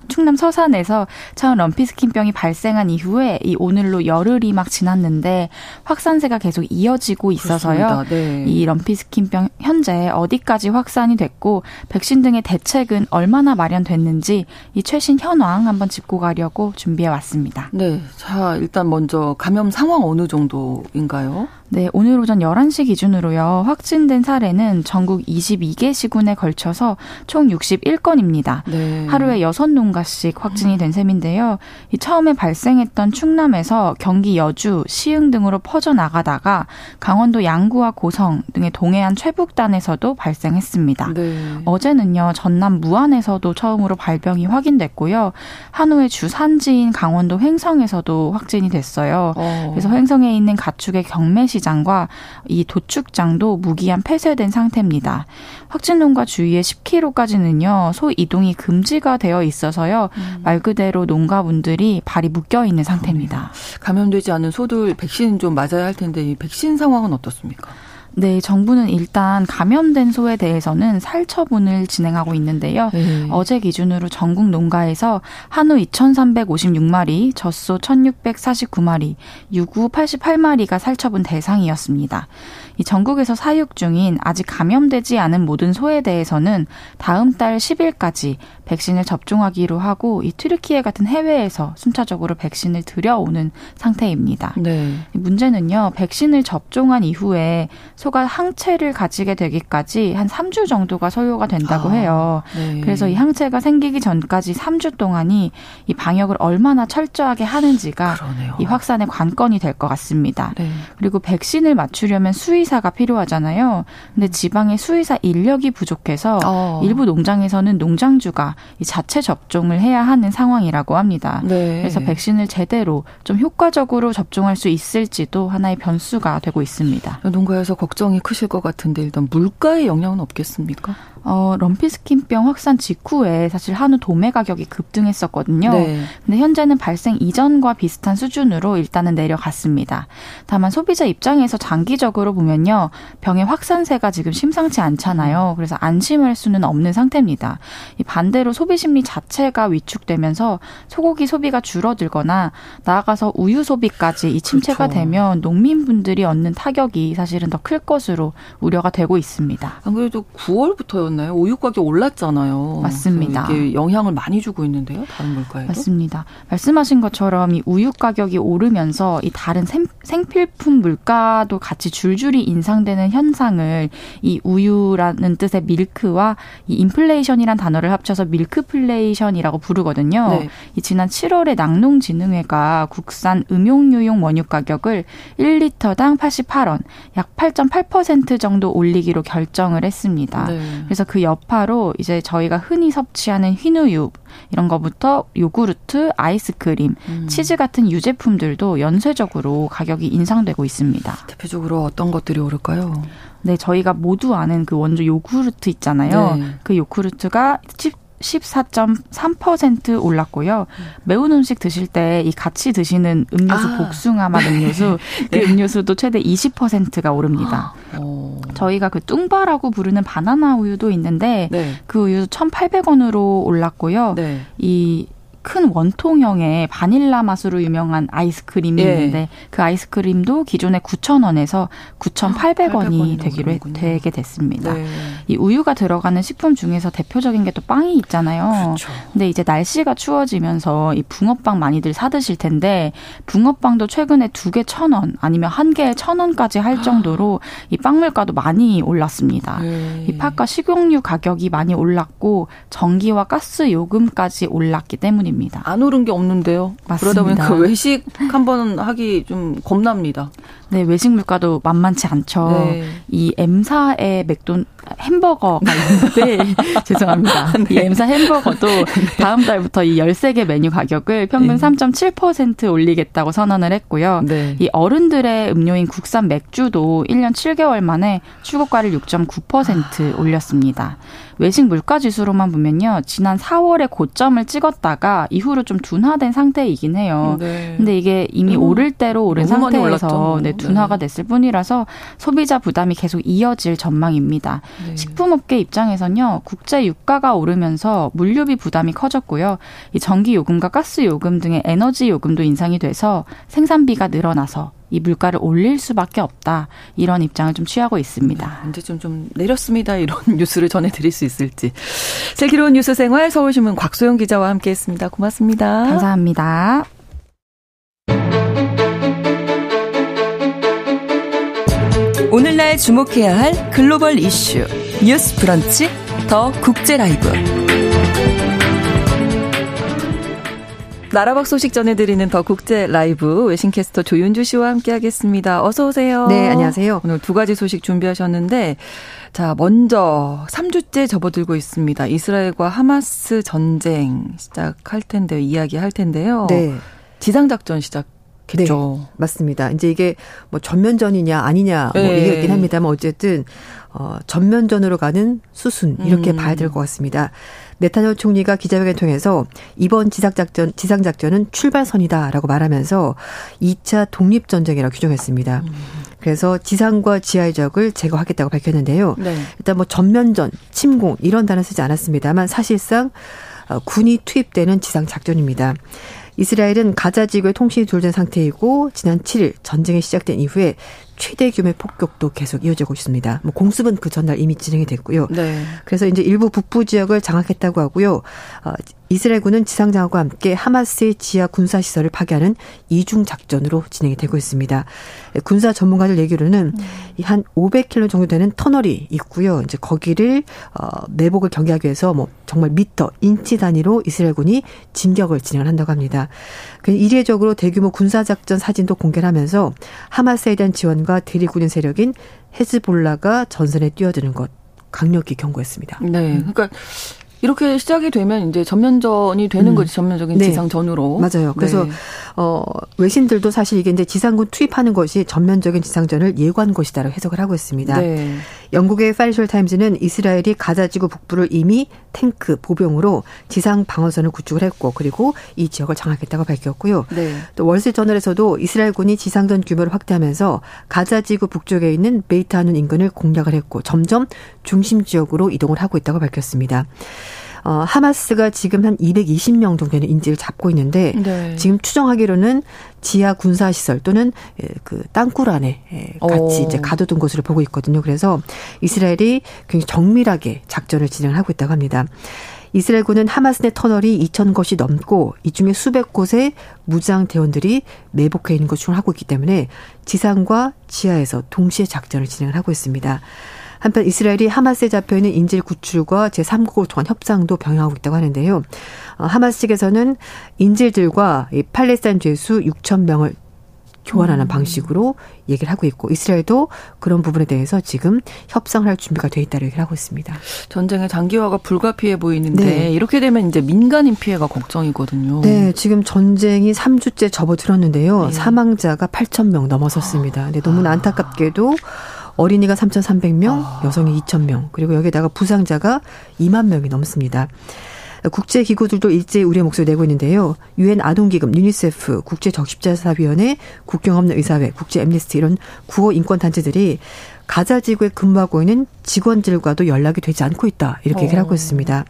충남 서산에서 처음 럼피스킨병이 발생한 이후에 이 오늘로 열흘이 막 지났는데 확산세가 계속 이어지고 있어서요. 네. 이 럼피스킨병 현재 어디까지 확산이 됐고 백신 등의 대책은 얼마나 마련됐는지 이 최신 현황 한번 짚고 가려고 준비해 왔습니다. 네. 자, 일단 먼저 감염 상황 어느 정도인가요? 네, 오늘 오전 11시 기준으로요. 확진된 사례는 전국 22개 시군에 걸쳐서 총 61건입니다. 네. 하루에 6농가씩 확진이 된 셈인데요. 이 처음에 발생했던 충남에서 경기 여주, 시흥 등으로 퍼져나가다가 강원도 양구와 고성 등의 동해안 최북단에서도 발생했습니다. 네. 어제는요. 전남 무안에서도 처음으로 발병이 확인됐고요. 한우의 주산지인 강원도 횡성에서도 확진이 됐어요. 어. 그래서 횡성에 있는 가축의 경매시 시장과 이 도축장도 무기한 폐쇄된 상태입니다. 확진농가 주위에 10km까지는요 소 이동이 금지가 되어 있어서요 음. 말 그대로 농가분들이 발이 묶여 있는 상태입니다. 감염되지 않은 소들 백신 좀 맞아야 할 텐데 이 백신 상황은 어떻습니까? 네, 정부는 일단 감염된 소에 대해서는 살처분을 진행하고 있는데요. 네. 어제 기준으로 전국 농가에서 한우 2,356마리, 젖소 1,649마리, 유구 88마리가 살처분 대상이었습니다. 이 전국에서 사육 중인 아직 감염되지 않은 모든 소에 대해서는 다음 달 10일까지 백신을 접종하기로 하고 이 트르키예 같은 해외에서 순차적으로 백신을 들여오는 상태입니다. 네. 문제는요. 백신을 접종한 이후에 소가 항체를 가지게 되기까지 한 3주 정도가 소요가 된다고 아, 해요. 네. 그래서 이 항체가 생기기 전까지 3주 동안이 이 방역을 얼마나 철저하게 하는지가 그러네요. 이 확산의 관건이 될 것 같습니다. 네. 그리고 백신을 맞추려면 수의 사가 필요하잖아요. 근데 지방의 수의사 인력이 부족해서 어. 일부 농장에서는 농장주가 이 자체 접종을 해야 하는 상황이라고 합니다. 네. 그래서 백신을 제대로 좀 효과적으로 접종할 수 있을지도 하나의 변수가 되고 있습니다. 농가에서 걱정이 크실 것 같은데 일단 물가의 영향은 없겠습니까? 어, 럼피스킨병 확산 직후에 사실 한우 도매 가격이 급등했었거든요. 네. 근데 현재는 발생 이전과 비슷한 수준으로 일단은 내려갔습니다. 다만 소비자 입장에서 장기적으로 보면요. 병의 확산세가 지금 심상치 않잖아요. 그래서 안심할 수는 없는 상태입니다. 이 반대로 소비 심리 자체가 위축되면서 소고기 소비가 줄어들거나 나아가서 우유 소비까지 이 침체가 그렇죠. 되면 농민분들이 얻는 타격이 사실은 더 클 것으로 우려가 되고 있습니다. 안 그래도 9월부터 였나요? 우유 가격 올랐잖아요. 맞습니다. 이게 영향을 많이 주고 있는데요. 다른 물가에 맞습니다. 말씀하신 것처럼 이 우유 가격이 오르면서 이 다른 생, 생필품 물가도 같이 줄줄이 인상되는 현상을 이 우유라는 뜻의 밀크와 이 인플레이션이란 단어를 합쳐서 밀크플레이션이라고 부르거든요. 네. 이 지난 7월에 낙농진흥회가 국산 음용유용 원유 가격을 1리터당 88원, 약 8.8% 정도 올리기로 결정을 했습니다. 네. 그래서 그 여파로 이제 저희가 흔히 섭취하는 흰우유 이런 거부터 요구르트, 아이스크림, 음. 치즈 같은 유제품들도 연쇄적으로 가격이 인상되고 있습니다. 대표적으로 어떤 것들이 오를까요? 네, 저희가 모두 아는 그 원조 요구르트 있잖아요. 네. 그 요구르트가 14.3% 올랐고요. 매운 음식 드실 때 이 같이 드시는 음료수 아. 복숭아 맛 음료수 네. 그 음료수도 최대 20%가 오릅니다. 오. 아. 저희가 그 뚱바라고 부르는 바나나 우유도 있는데 네. 그 우유 1,800원으로 올랐고요. 네. 이 큰 원통형의 바닐라 맛으로 유명한 아이스크림이 예. 있는데 그 아이스크림도 기존에 9,000원에서 9,800원이 되기로 해, 되게 됐습니다. 네. 이 우유가 들어가는 식품 중에서 대표적인 게 또 빵이 있잖아요. 그렇죠. 근데 이제 날씨가 추워지면서 이 붕어빵 많이들 사 드실 텐데 붕어빵도 최근에 두개천원 아니면 한 개에 천 원까지 할 정도로 이 빵 물가도 많이 올랐습니다. 네. 이 팥과 식용유 가격이 많이 올랐고 전기와 가스 요금까지 올랐기 때문입니다. 때문입니다. 안 오른 게 없는데요. 맞습니다. 그러다 보니까 그 외식 한 번 하기 좀 겁납니다. 네, 외식 물가도 만만치 않죠. 네. 이 M사의 맥돈 햄버거가 있는데 죄송합니다. 네. 이 M사 햄버거도 네. 다음 달부터 이 13개 메뉴 가격을 평균 네. 3.7% 올리겠다고 선언을 했고요. 네. 이 어른들의 음료인 국산 맥주도 1년 7개월 만에 출고가를 6.9% 아. 올렸습니다. 외식 물가 지수로만 보면요. 지난 4월에 고점을 찍었다가 이후로 좀 둔화된 상태이긴 해요. 네. 근데 이게 이미 음, 오를 대로 오른 상태에서. 네, 둔화가 네. 됐을 뿐이라서 소비자 부담이 계속 이어질 전망입니다. 네. 식품업계 입장에선요, 국제 유가가 오르면서 물류비 부담이 커졌고요. 이 전기 요금과 가스 요금 등의 에너지 요금도 인상이 돼서 생산비가 늘어나서 이 물가를 올릴 수밖에 없다 이런 입장을 좀 취하고 있습니다. 네, 이제 좀, 좀 내렸습니다 이런 뉴스를 전해드릴 수 있을지. 슬기로운 뉴스 생활 서울신문 곽소영 기자와 함께했습니다. 고맙습니다. 감사합니다. 오늘날 주목해야 할 글로벌 이슈 뉴스 브런치 더 국제 라이브. 나라박 소식 전해드리는 더 국제 라이브 외신캐스터 조윤주 씨와 함께하겠습니다. 어서 오세요. 네, 안녕하세요. 오늘 두 가지 소식 준비하셨는데 자 먼저 3주째 접어들고 있습니다. 이스라엘과 하마스 전쟁 시작할 텐데 이야기할 텐데요. 네. 지상 작전 시작. 겠죠. 네, 맞습니다. 이제 이게 뭐 전면전이냐 아니냐 뭐 네. 얘기가 긴 합니다만 어쨌든 어 전면전으로 가는 수순 이렇게 음. 봐야 될 것 같습니다. 네타냐후 총리가 기자회견 통해서 이번 지상작전, 지상작전은 출발선이다라고 말하면서 2차 독립전쟁이라고 규정했습니다. 음. 그래서 지상과 지하의 적을 제거하겠다고 밝혔는데요. 네. 일단 뭐 전면전, 침공 이런 단어 쓰지 않았습니다만 사실상 어, 군이 투입되는 지상작전입니다. 이스라엘은 가자 지구의 통신이 둘된 상태이고 지난 7일 전쟁이 시작된 이후에 최대 규모의 폭격도 계속 이어지고 있습니다. 뭐 공습은 그 전날 이미 진행이 됐고요. 네. 그래서 이제 일부 북부 지역을 장악했다고 하고요. 어, 이스라엘군은 지상 장악과 함께 하마스의 지하 군사 시설을 파괴하는 이중 작전으로 진행이 되고 있습니다. 군사 전문가들 얘기로는 음. 한 500km 정도 되는 터널이 있고요. 이제 거기를 어 매복을 경계하기 위해서 뭐 정말 미터, 인치 단위로 이스라엘군이 진격을 진행을 한다고 합니다. 그 이례적으로 대규모 군사 작전 사진도 공개하면서 하마스에 대한 지원과 대리군인 세력인 헤즈볼라가 전선에 뛰어드는 것 강력히 경고했습니다. 네. 그러니까 이렇게 시작이 되면 이제 전면전이 되는 음. 거지 전면적인 네. 지상전으로 맞아요. 그래서 네. 어 외신들도 사실 이게 이제 지상군 투입하는 것이 전면적인 지상전을 예고한 것이다라고 해석을 하고 있습니다. 네. 영국의 파이낸셜 타임즈는 이스라엘이 가자지구 북부를 이미 탱크 보병으로 지상 방어선을 구축을 했고 그리고 이 지역을 장악했다고 밝혔고요. 네. 또 월스트리트저널에서도 이스라엘군이 지상전 규모를 확대하면서 가자지구 북쪽에 있는 베이트하눈 인근을 공략을 했고 점점 중심 지역으로 이동을 하고 있다고 밝혔습니다. 어, 하마스가 지금 한 220명 정도 되는 인질을 잡고 있는데 네. 지금 추정하기로는 지하 군사 시설 또는 예, 그 땅굴 안에 예, 같이 오. 이제 가둬둔 것으로 보고 있거든요. 그래서 이스라엘이 굉장히 정밀하게 작전을 진행을 하고 있다고 합니다. 이스라엘군은 하마스 내 터널이 2천 곳이 넘고 이 중에 수백 곳에 무장 대원들이 매복해 있는 것으로 하고 있기 때문에 지상과 지하에서 동시에 작전을 진행을 하고 있습니다. 한편 이스라엘이 하마스에 잡혀 있는 인질 구출과 제3국을 통한 협상도 병행하고 있다고 하는데요. 어, 하마스 측에서는 인질들과 이 팔레스타인 죄수 6천 명을 교환하는 음. 방식으로 얘기를 하고 있고 이스라엘도 그런 부분에 대해서 지금 협상을 할 준비가 돼 있다고 얘기를 하고 있습니다. 전쟁의 장기화가 불가피해 보이는데 네. 이렇게 되면 이제 민간인 피해가 걱정이거든요. 네, 지금 전쟁이 3주째 접어들었는데요. 네. 사망자가 8천 명 넘어섰습니다. 근데 너무 아. 안타깝게도 어린이가 3,300명, 아. 여성이 2,000명, 그리고 여기에다가 부상자가 2만 명이 넘습니다. 국제 기구들도 일제히 우려의 목소리 내고 있는데요. 유엔 아동기금, 유니세프, 국제 적십자사위원회, 국경 없는 의사회, 국제 앰네스티 이런 구호 인권 단체들이 가자 지구에 근무하고 있는 직원들과도 연락이 되지 않고 있다 이렇게 얘기를 하고 어. 있습니다.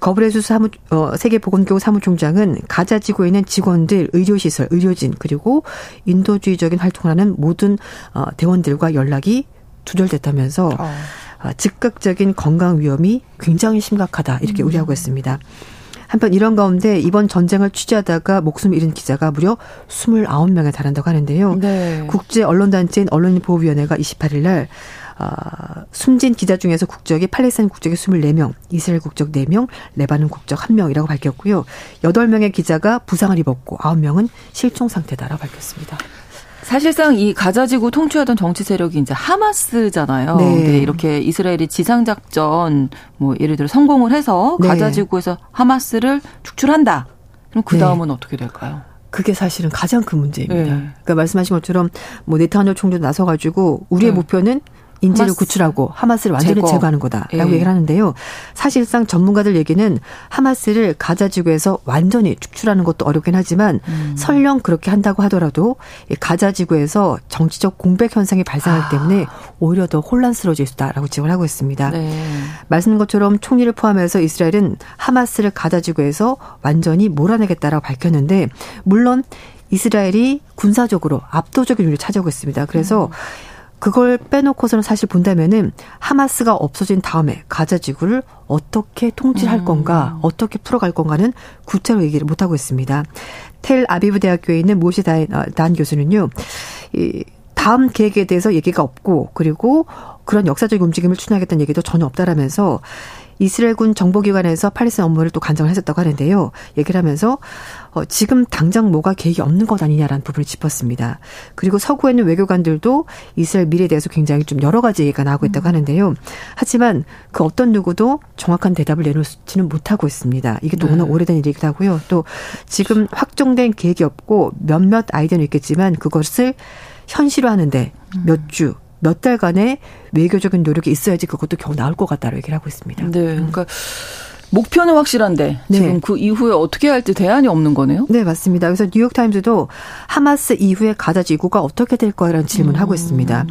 거브레수 사무 어, 세계보건기구 사무총장은 가자 지구에 있는 직원들, 의료시설, 의료진 그리고 인도주의적인 활동하는 모든 어, 대원들과 연락이 두절됐다면서 어. 어. 즉각적인 건강 위험이 굉장히 심각하다 이렇게 음. 우려하고 있습니다. 한편 이런 가운데 이번 전쟁을 취재하다가 목숨을 잃은 기자가 무려 29명에 달한다고 하는데요. 네. 국제 언론단체인 언론인보호위원회가 28일 날 어, 숨진 기자 중에서 국적이 팔레스타인 국적이 24명, 이스라엘 국적 4명, 레바논 국적 1명이라고 밝혔고요. 8명의 기자가 부상을 입었고 9명은 실종 상태다라고 밝혔습니다. 사실상 이 가자지구 통치하던 정치 세력이 이제 하마스잖아요. 네. 근데 이렇게 이스라엘이 지상 작전 뭐 예를 들어 성공을 해서 네. 가자지구에서 하마스를 축출한다. 그럼 그 네. 다음은 네. 어떻게 될까요? 그게 사실은 가장 큰 문제입니다. 네. 그러니까 말씀하신 것처럼 뭐 네타냐후 총리도 나서가지고 우리의 네. 목표는 인질을 하마스. 구출하고 하마스를 완전히 제거. 제거 하는 거다라고 예. 얘기를 하는데요. 사실상 전문가들 얘기는 하마스를 가자 지구에서 완전히 축출하는 것도 어렵긴 하지만 음. 설령 그렇게 한다고 하더라도 가자 지구에서 정치적 공백 현상이 발생하기 아. 때문에 오히려 더 혼란스러워질 수 있다라고 지적을 하고 있습니다. 네. 말씀 것처럼 총리를 포함해서 이스라엘은 하마스를 가자 지구에서 완전히 몰아내겠다라고 밝혔는데 물론 이스라엘이 군사적으로 압도적인 유리를 차지하고 있습니다. 그래서 음. 그걸 빼놓고서는 사실 본다면은 하마스가 없어진 다음에 가자 지구를 어떻게 통치할 음. 건가, 어떻게 풀어갈 건가는 구체로 얘기를 못 하고 있습니다. 텔 아비브 대학교에 있는 모시 단, 어, 단 교수는요. 이 다음 계획에 대해서 얘기가 없고 그리고 그런 역사적 움직임을 추진하겠다는 얘기도 전혀 없다라면서 이스라엘군 정보기관에서 팔레스타인 업무를 또 간정을 했었다고 하는데요. 얘기를 하면서 어, 지금 당장 뭐가 계획이 없는 것 아니냐라는 부분을 짚었습니다. 그리고 서구에 있는 외교관들도 이스라엘 미래에 대해서 굉장히 좀 여러 가지 얘기가 나오고 있다고 하는데요. 하지만 그 어떤 누구도 정확한 대답을 내놓지는 못하고 있습니다. 이게 또 네. 워낙 오래된 일이기도 하고요. 또 지금 확정된 계획이 없고 몇몇 아이디어는 있겠지만 그것을 현실화하는데 몇 주, 몇 달간의 외교적인 노력이 있어야지 그것도 겨우 나올 것 같다고 얘기를 하고 있습니다. 네. 그러니까 목표는 확실한데 네. 지금 그 이후에 어떻게 할지 대안이 없는 거네요. 네, 맞습니다. 그래서 뉴욕 타임즈도 하마스 이후에 가자 지구가 어떻게 될 거라는 질문을 음. 하고 있습니다.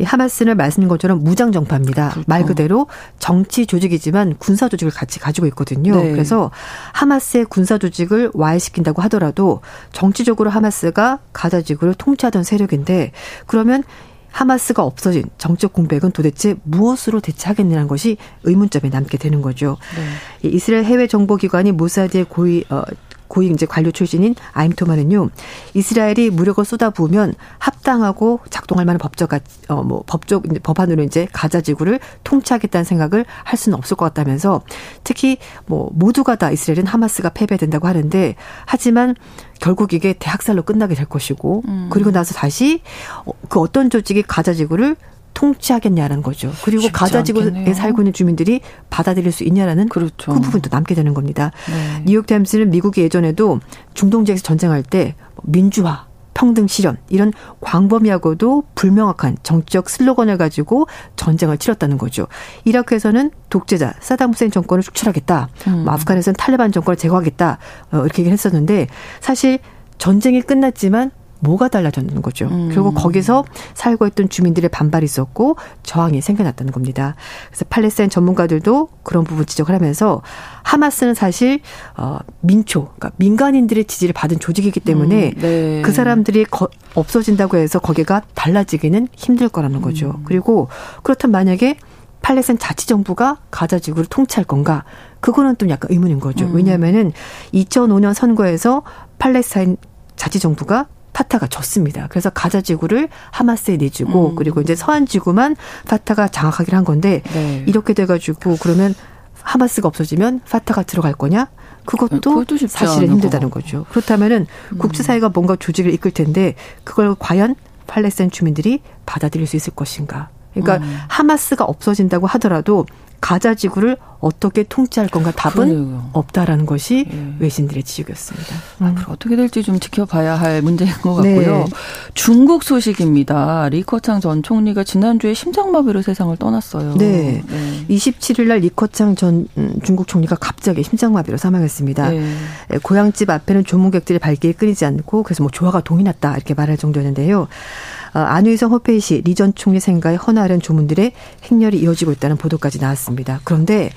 이 하마스는 말씀인 것처럼 무장 정파입니다. 그렇죠. 말 그대로 정치 조직이지만 군사 조직을 같이 가지고 있거든요. 네. 그래서 하마스의 군사 조직을 와해시킨다고 하더라도 정치적으로 하마스가 가자 지구를 통치하던 세력인데 그러면 하마스가 없어진 정적 공백은 도대체 무엇으로 대체하겠느냐는 것이 의문점이 남게 되는 거죠. 네. 이스라엘 해외 정보기관이 모사드의 고위 어, 고위 이제 관료 출신인 아임토마는요 이스라엘이 무력을 쏟아부으면 합당하고 작동할 만한 법적 어뭐 법적 법안으로 이제 가자 지구를 통치하겠다는 생각을 할 수는 없을 것 같다면서 특히 뭐 모두가 다 이스라엘은 하마스가 패배된다고 하는데 하지만 결국 이게 대학살로 끝나게 될 것이고 음. 그리고 나서 다시 어, 그 어떤 조직이 가자 지구를 통치하겠냐는 거죠. 그리고 가자 지구에 살고 있는 주민들이 받아들일 수 있냐라는 그렇죠. 그 부분도 남게 되는 겁니다. 네. 뉴욕 타임스는 미국이 예전에도 중동 지역에서 전쟁할 때 민주화 평등 실현 이런 광범위하고도 불명확한 정치적 슬로건을 가지고 전쟁을 치렀다는 거죠. 이라크에서는 독재자 사담 후세인 정권을 축출하겠다. 음. 뭐 아프간에서는 탈레반 정권을 제거하겠다. 어, 이렇게 얘기를 했었는데 사실 전쟁이 끝났지만 뭐가 달라졌는 거죠. 음. 결국 거기서 살고 있던 주민들의 반발이 있었고 저항이 생겨났다는 겁니다. 그래서 팔레스타인 전문가들도 그런 부분 지적을 하면서 하마스는 사실 어 민초, 그러니까 민간인들의 지지를 받은 조직이기 때문에 음. 네. 그 사람들이 거, 없어진다고 해서 거기가 달라지기는 힘들 거라는 거죠. 음. 그리고 그렇다면 만약에 팔레스타인 자치 정부가 가자 지구를 통치할 건가? 그거는 좀 약간 의문인 거죠. 음. 왜냐하면은 2005년 선거에서 팔레스타인 자치정부가 파타가 졌습니다. 그래서 가자 지구를 하마스에 내주고 음. 그리고 이제 서한 지구만 파타가 장악하기로 한 건데 네. 이렇게 돼가지고 그러면 하마스가 없어지면 파타가 들어갈 거냐? 그것도 사실은 힘들다는 거죠. 그렇다면은 음. 국제사회가 뭔가 조직을 이끌 텐데 그걸 과연 팔레스타인 주민들이 받아들일 수 있을 것인가? 그러니까 음. 하마스가 없어진다고 하더라도 가자 지구를 어떻게 통치할 건가 답은 그러네요. 없다라는 것이 예. 외신들의 지적이었습니다. 음. 앞으로 어떻게 될지 좀 지켜봐야 할 문제인 것 같고요. 네. 중국 소식입니다. 리커창 전 총리가 지난주에 심장마비로 세상을 떠났어요. 네. 네. 27일 날 리커창 전 음, 중국 총리가 갑자기 심장마비로 사망했습니다. 네. 예, 고향집 앞에는 조문객들이 발길이 끊이지 않고 그래서 뭐 조화가 동이 났다 이렇게 말할 정도였는데요. 어, 안후이성 허페이 시 리 전 총리 생가에 헌화하는 조문들의 행렬이 이어지고 있다는 보도까지 나왔습니다. 그런데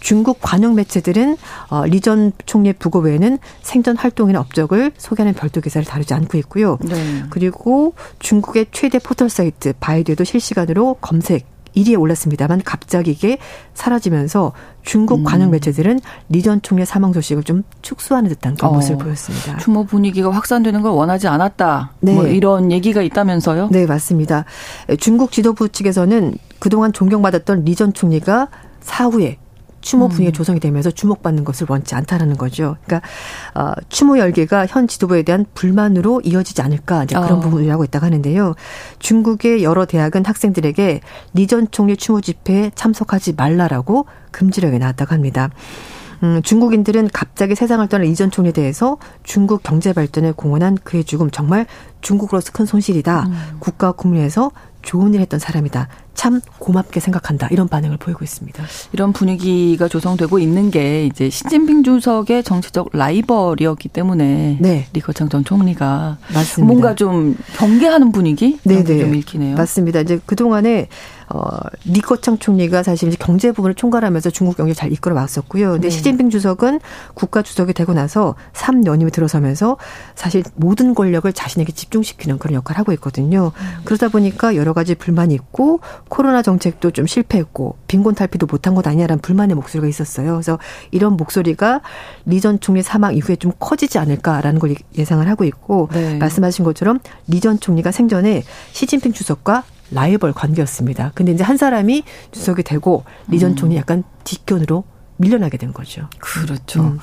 중국 관영 매체들은 어, 리 전 총리의 부고 외에는 생전 활동이나 업적을 소개하는 별도 기사를 다루지 않고 있고요. 네. 그리고 중국의 최대 포털 사이트 바이두에도 실시간으로 검색 1위에 올랐습니다만 갑자기 이게 사라지면서 중국 음. 관영 매체들은 리전 총리의 사망 소식을 좀 축소하는 듯한 그런 어. 모습을 보였습니다. 추모 분위기가 확산되는 걸 원하지 않았다. 네. 뭐 이런 얘기가 있다면서요? 네, 맞습니다. 중국 지도부 측에서는 그동안 존경받았던 리전 총리가 사후에 추모 분위기 음. 조성이 되면서 주목받는 것을 원치 않다라는 거죠. 그러니까 어, 추모 열기가 현 지도부에 대한 불만으로 이어지지 않을까 이제 그런 어. 부분을 하고 있다고 하는데요. 중국의 여러 대학은 학생들에게 리 전 총리 추모 집회에 참석하지 말라라고 금지령이 나왔다고 합니다. 음, 중국인들은 갑자기 세상을 떠난 이전 총리에 대해서 중국 경제 발전에 공헌한 그의 죽음 정말 중국으로서 큰 손실이다. 음. 국가 국민에서 좋은 일 했던 사람이다. 참 고맙게 생각한다 이런 반응을 보이고 있습니다. 이런 분위기가 조성되고 있는 게 이제 시진핑 주석의 정치적 라이벌이었기 때문에 네. 리커창 전 총리가 맞습니다. 뭔가 좀 경계하는 분위기 네네. 좀 읽히네요. 맞습니다. 이제 그 동안에 어, 리커창 총리가 사실 이제 경제 부분을 총괄하면서 중국 경제 잘 이끌어 왔었고요. 근데 네. 시진핑 주석은 국가 주석이 되고 나서 3년임에 들어서면서 사실 모든 권력을 자신에게 집중시키는 그런 역할을 하고 있거든요. 음. 그러다 보니까 여러 가지 불만이 있고 코로나 정책도 좀 실패했고 빈곤 탈피도 못한 것 아니냐라는 불만의 목소리가 있었어요. 그래서 이런 목소리가 리 전 총리 사망 이후에 좀 커지지 않을까라는 걸 예상을 하고 있고 네. 말씀하신 것처럼 리 전 총리가 생전에 시진핑 주석과 라이벌 관계였습니다. 근데 이제 한 사람이 주석이 되고 리 전 음. 총리 약간 뒷전으로 밀려나게 된 거죠. 그렇죠. 음.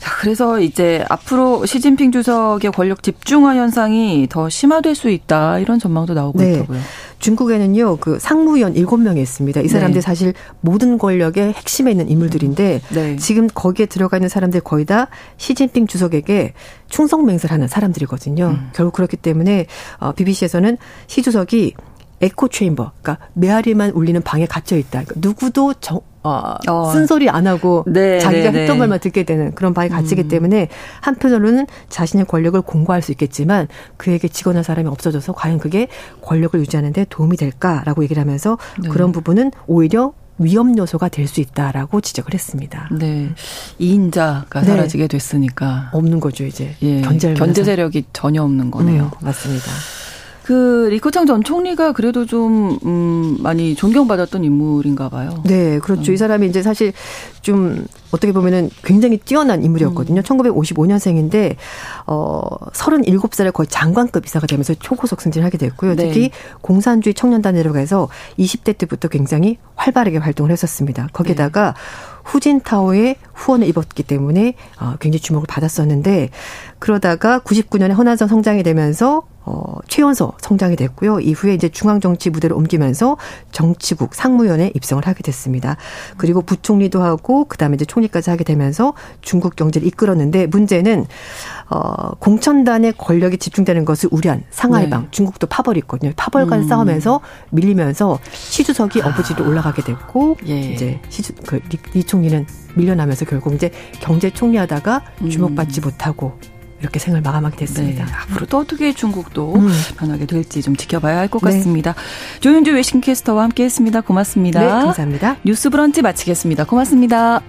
자, 그래서 이제 앞으로 시진핑 주석의 권력 집중화 현상이 더 심화될 수 있다 이런 전망도 나오고 네. 있더라고요. 중국에는요, 그 상무위원 일곱 명이 있습니다. 이 사람들 네. 사실 모든 권력의 핵심에 있는 인물들인데 네. 지금 거기에 들어가 있는 사람들 거의 다 시진핑 주석에게 충성 맹세를 하는 사람들이거든요. 음. 결국 그렇기 때문에 어, BBC에서는 시 주석이 에코 체인버, 그러니까 메아리만 울리는 방에 갇혀 있다. 그러니까 누구도 정, 어, 어. 쓴소리 안 하고 네, 자기가 네, 했던 네. 말만 듣게 되는 그런 방에 갇히기 음. 때문에 한편으로는 자신의 권력을 공고할 수 있겠지만 그에게 직원할 사람이 없어져서 과연 그게 권력을 유지하는 데 도움이 될까라고 얘기를 하면서 네. 그런 부분은 오히려 위험 요소가 될 수 있다라고 지적을 했습니다. 네. 이인자가 네. 사라지게 됐으니까 없는 거죠, 이제. 예. 견제 견제 세력이 전혀 없는 거네요. 음, 맞습니다. 그 리커창 전 총리가 그래도 좀 음, 많이 존경받았던 인물인가 봐요. 네, 그렇죠. 음. 이 사람이 이제 사실 좀 어떻게 보면은 굉장히 뛰어난 인물이었거든요. 음. 1955년생인데 어 37살에 거의 장관급 이사가 되면서 초고속 승진하게 됐고요. 네. 특히 공산주의 청년단위로 가서 20대 때부터 굉장히 활발하게 활동을 했었습니다. 거기다가 네. 후진타오의 후원을 입었기 때문에 어, 굉장히 주목을 받았었는데 그러다가 99년에 허난성 성장이 되면서 어, 최연소 성장이 됐고요. 이후에 이제 중앙정치 무대로 옮기면서 정치국 상무위원회 입성을 하게 됐습니다. 그리고 부총리도 하고 그다음에 이제 총리까지 하게 되면서 중국 경제를 이끌었는데 문제는 어, 공천단의 권력이 집중되는 것을 우려한 상하이방 네. 중국도 파벌이 있거든요. 파벌 간 음. 싸움에서 밀리면서 시주석이 어부지리로 올라가게 됐고 예. 이제 시주 그 리, 리 총리는 밀려나면서 결국 이제 경제 총리하다가 주목받지 음. 못하고 이렇게 생을 마감하게 됐습니다. 네, 앞으로 또 어떻게 중국도 음. 변하게 될지 좀 지켜봐야 할것 네. 같습니다. 조윤주 외신캐스터와 함께했습니다. 고맙습니다. 네, 감사합니다. 뉴스 브런치 마치겠습니다. 고맙습니다.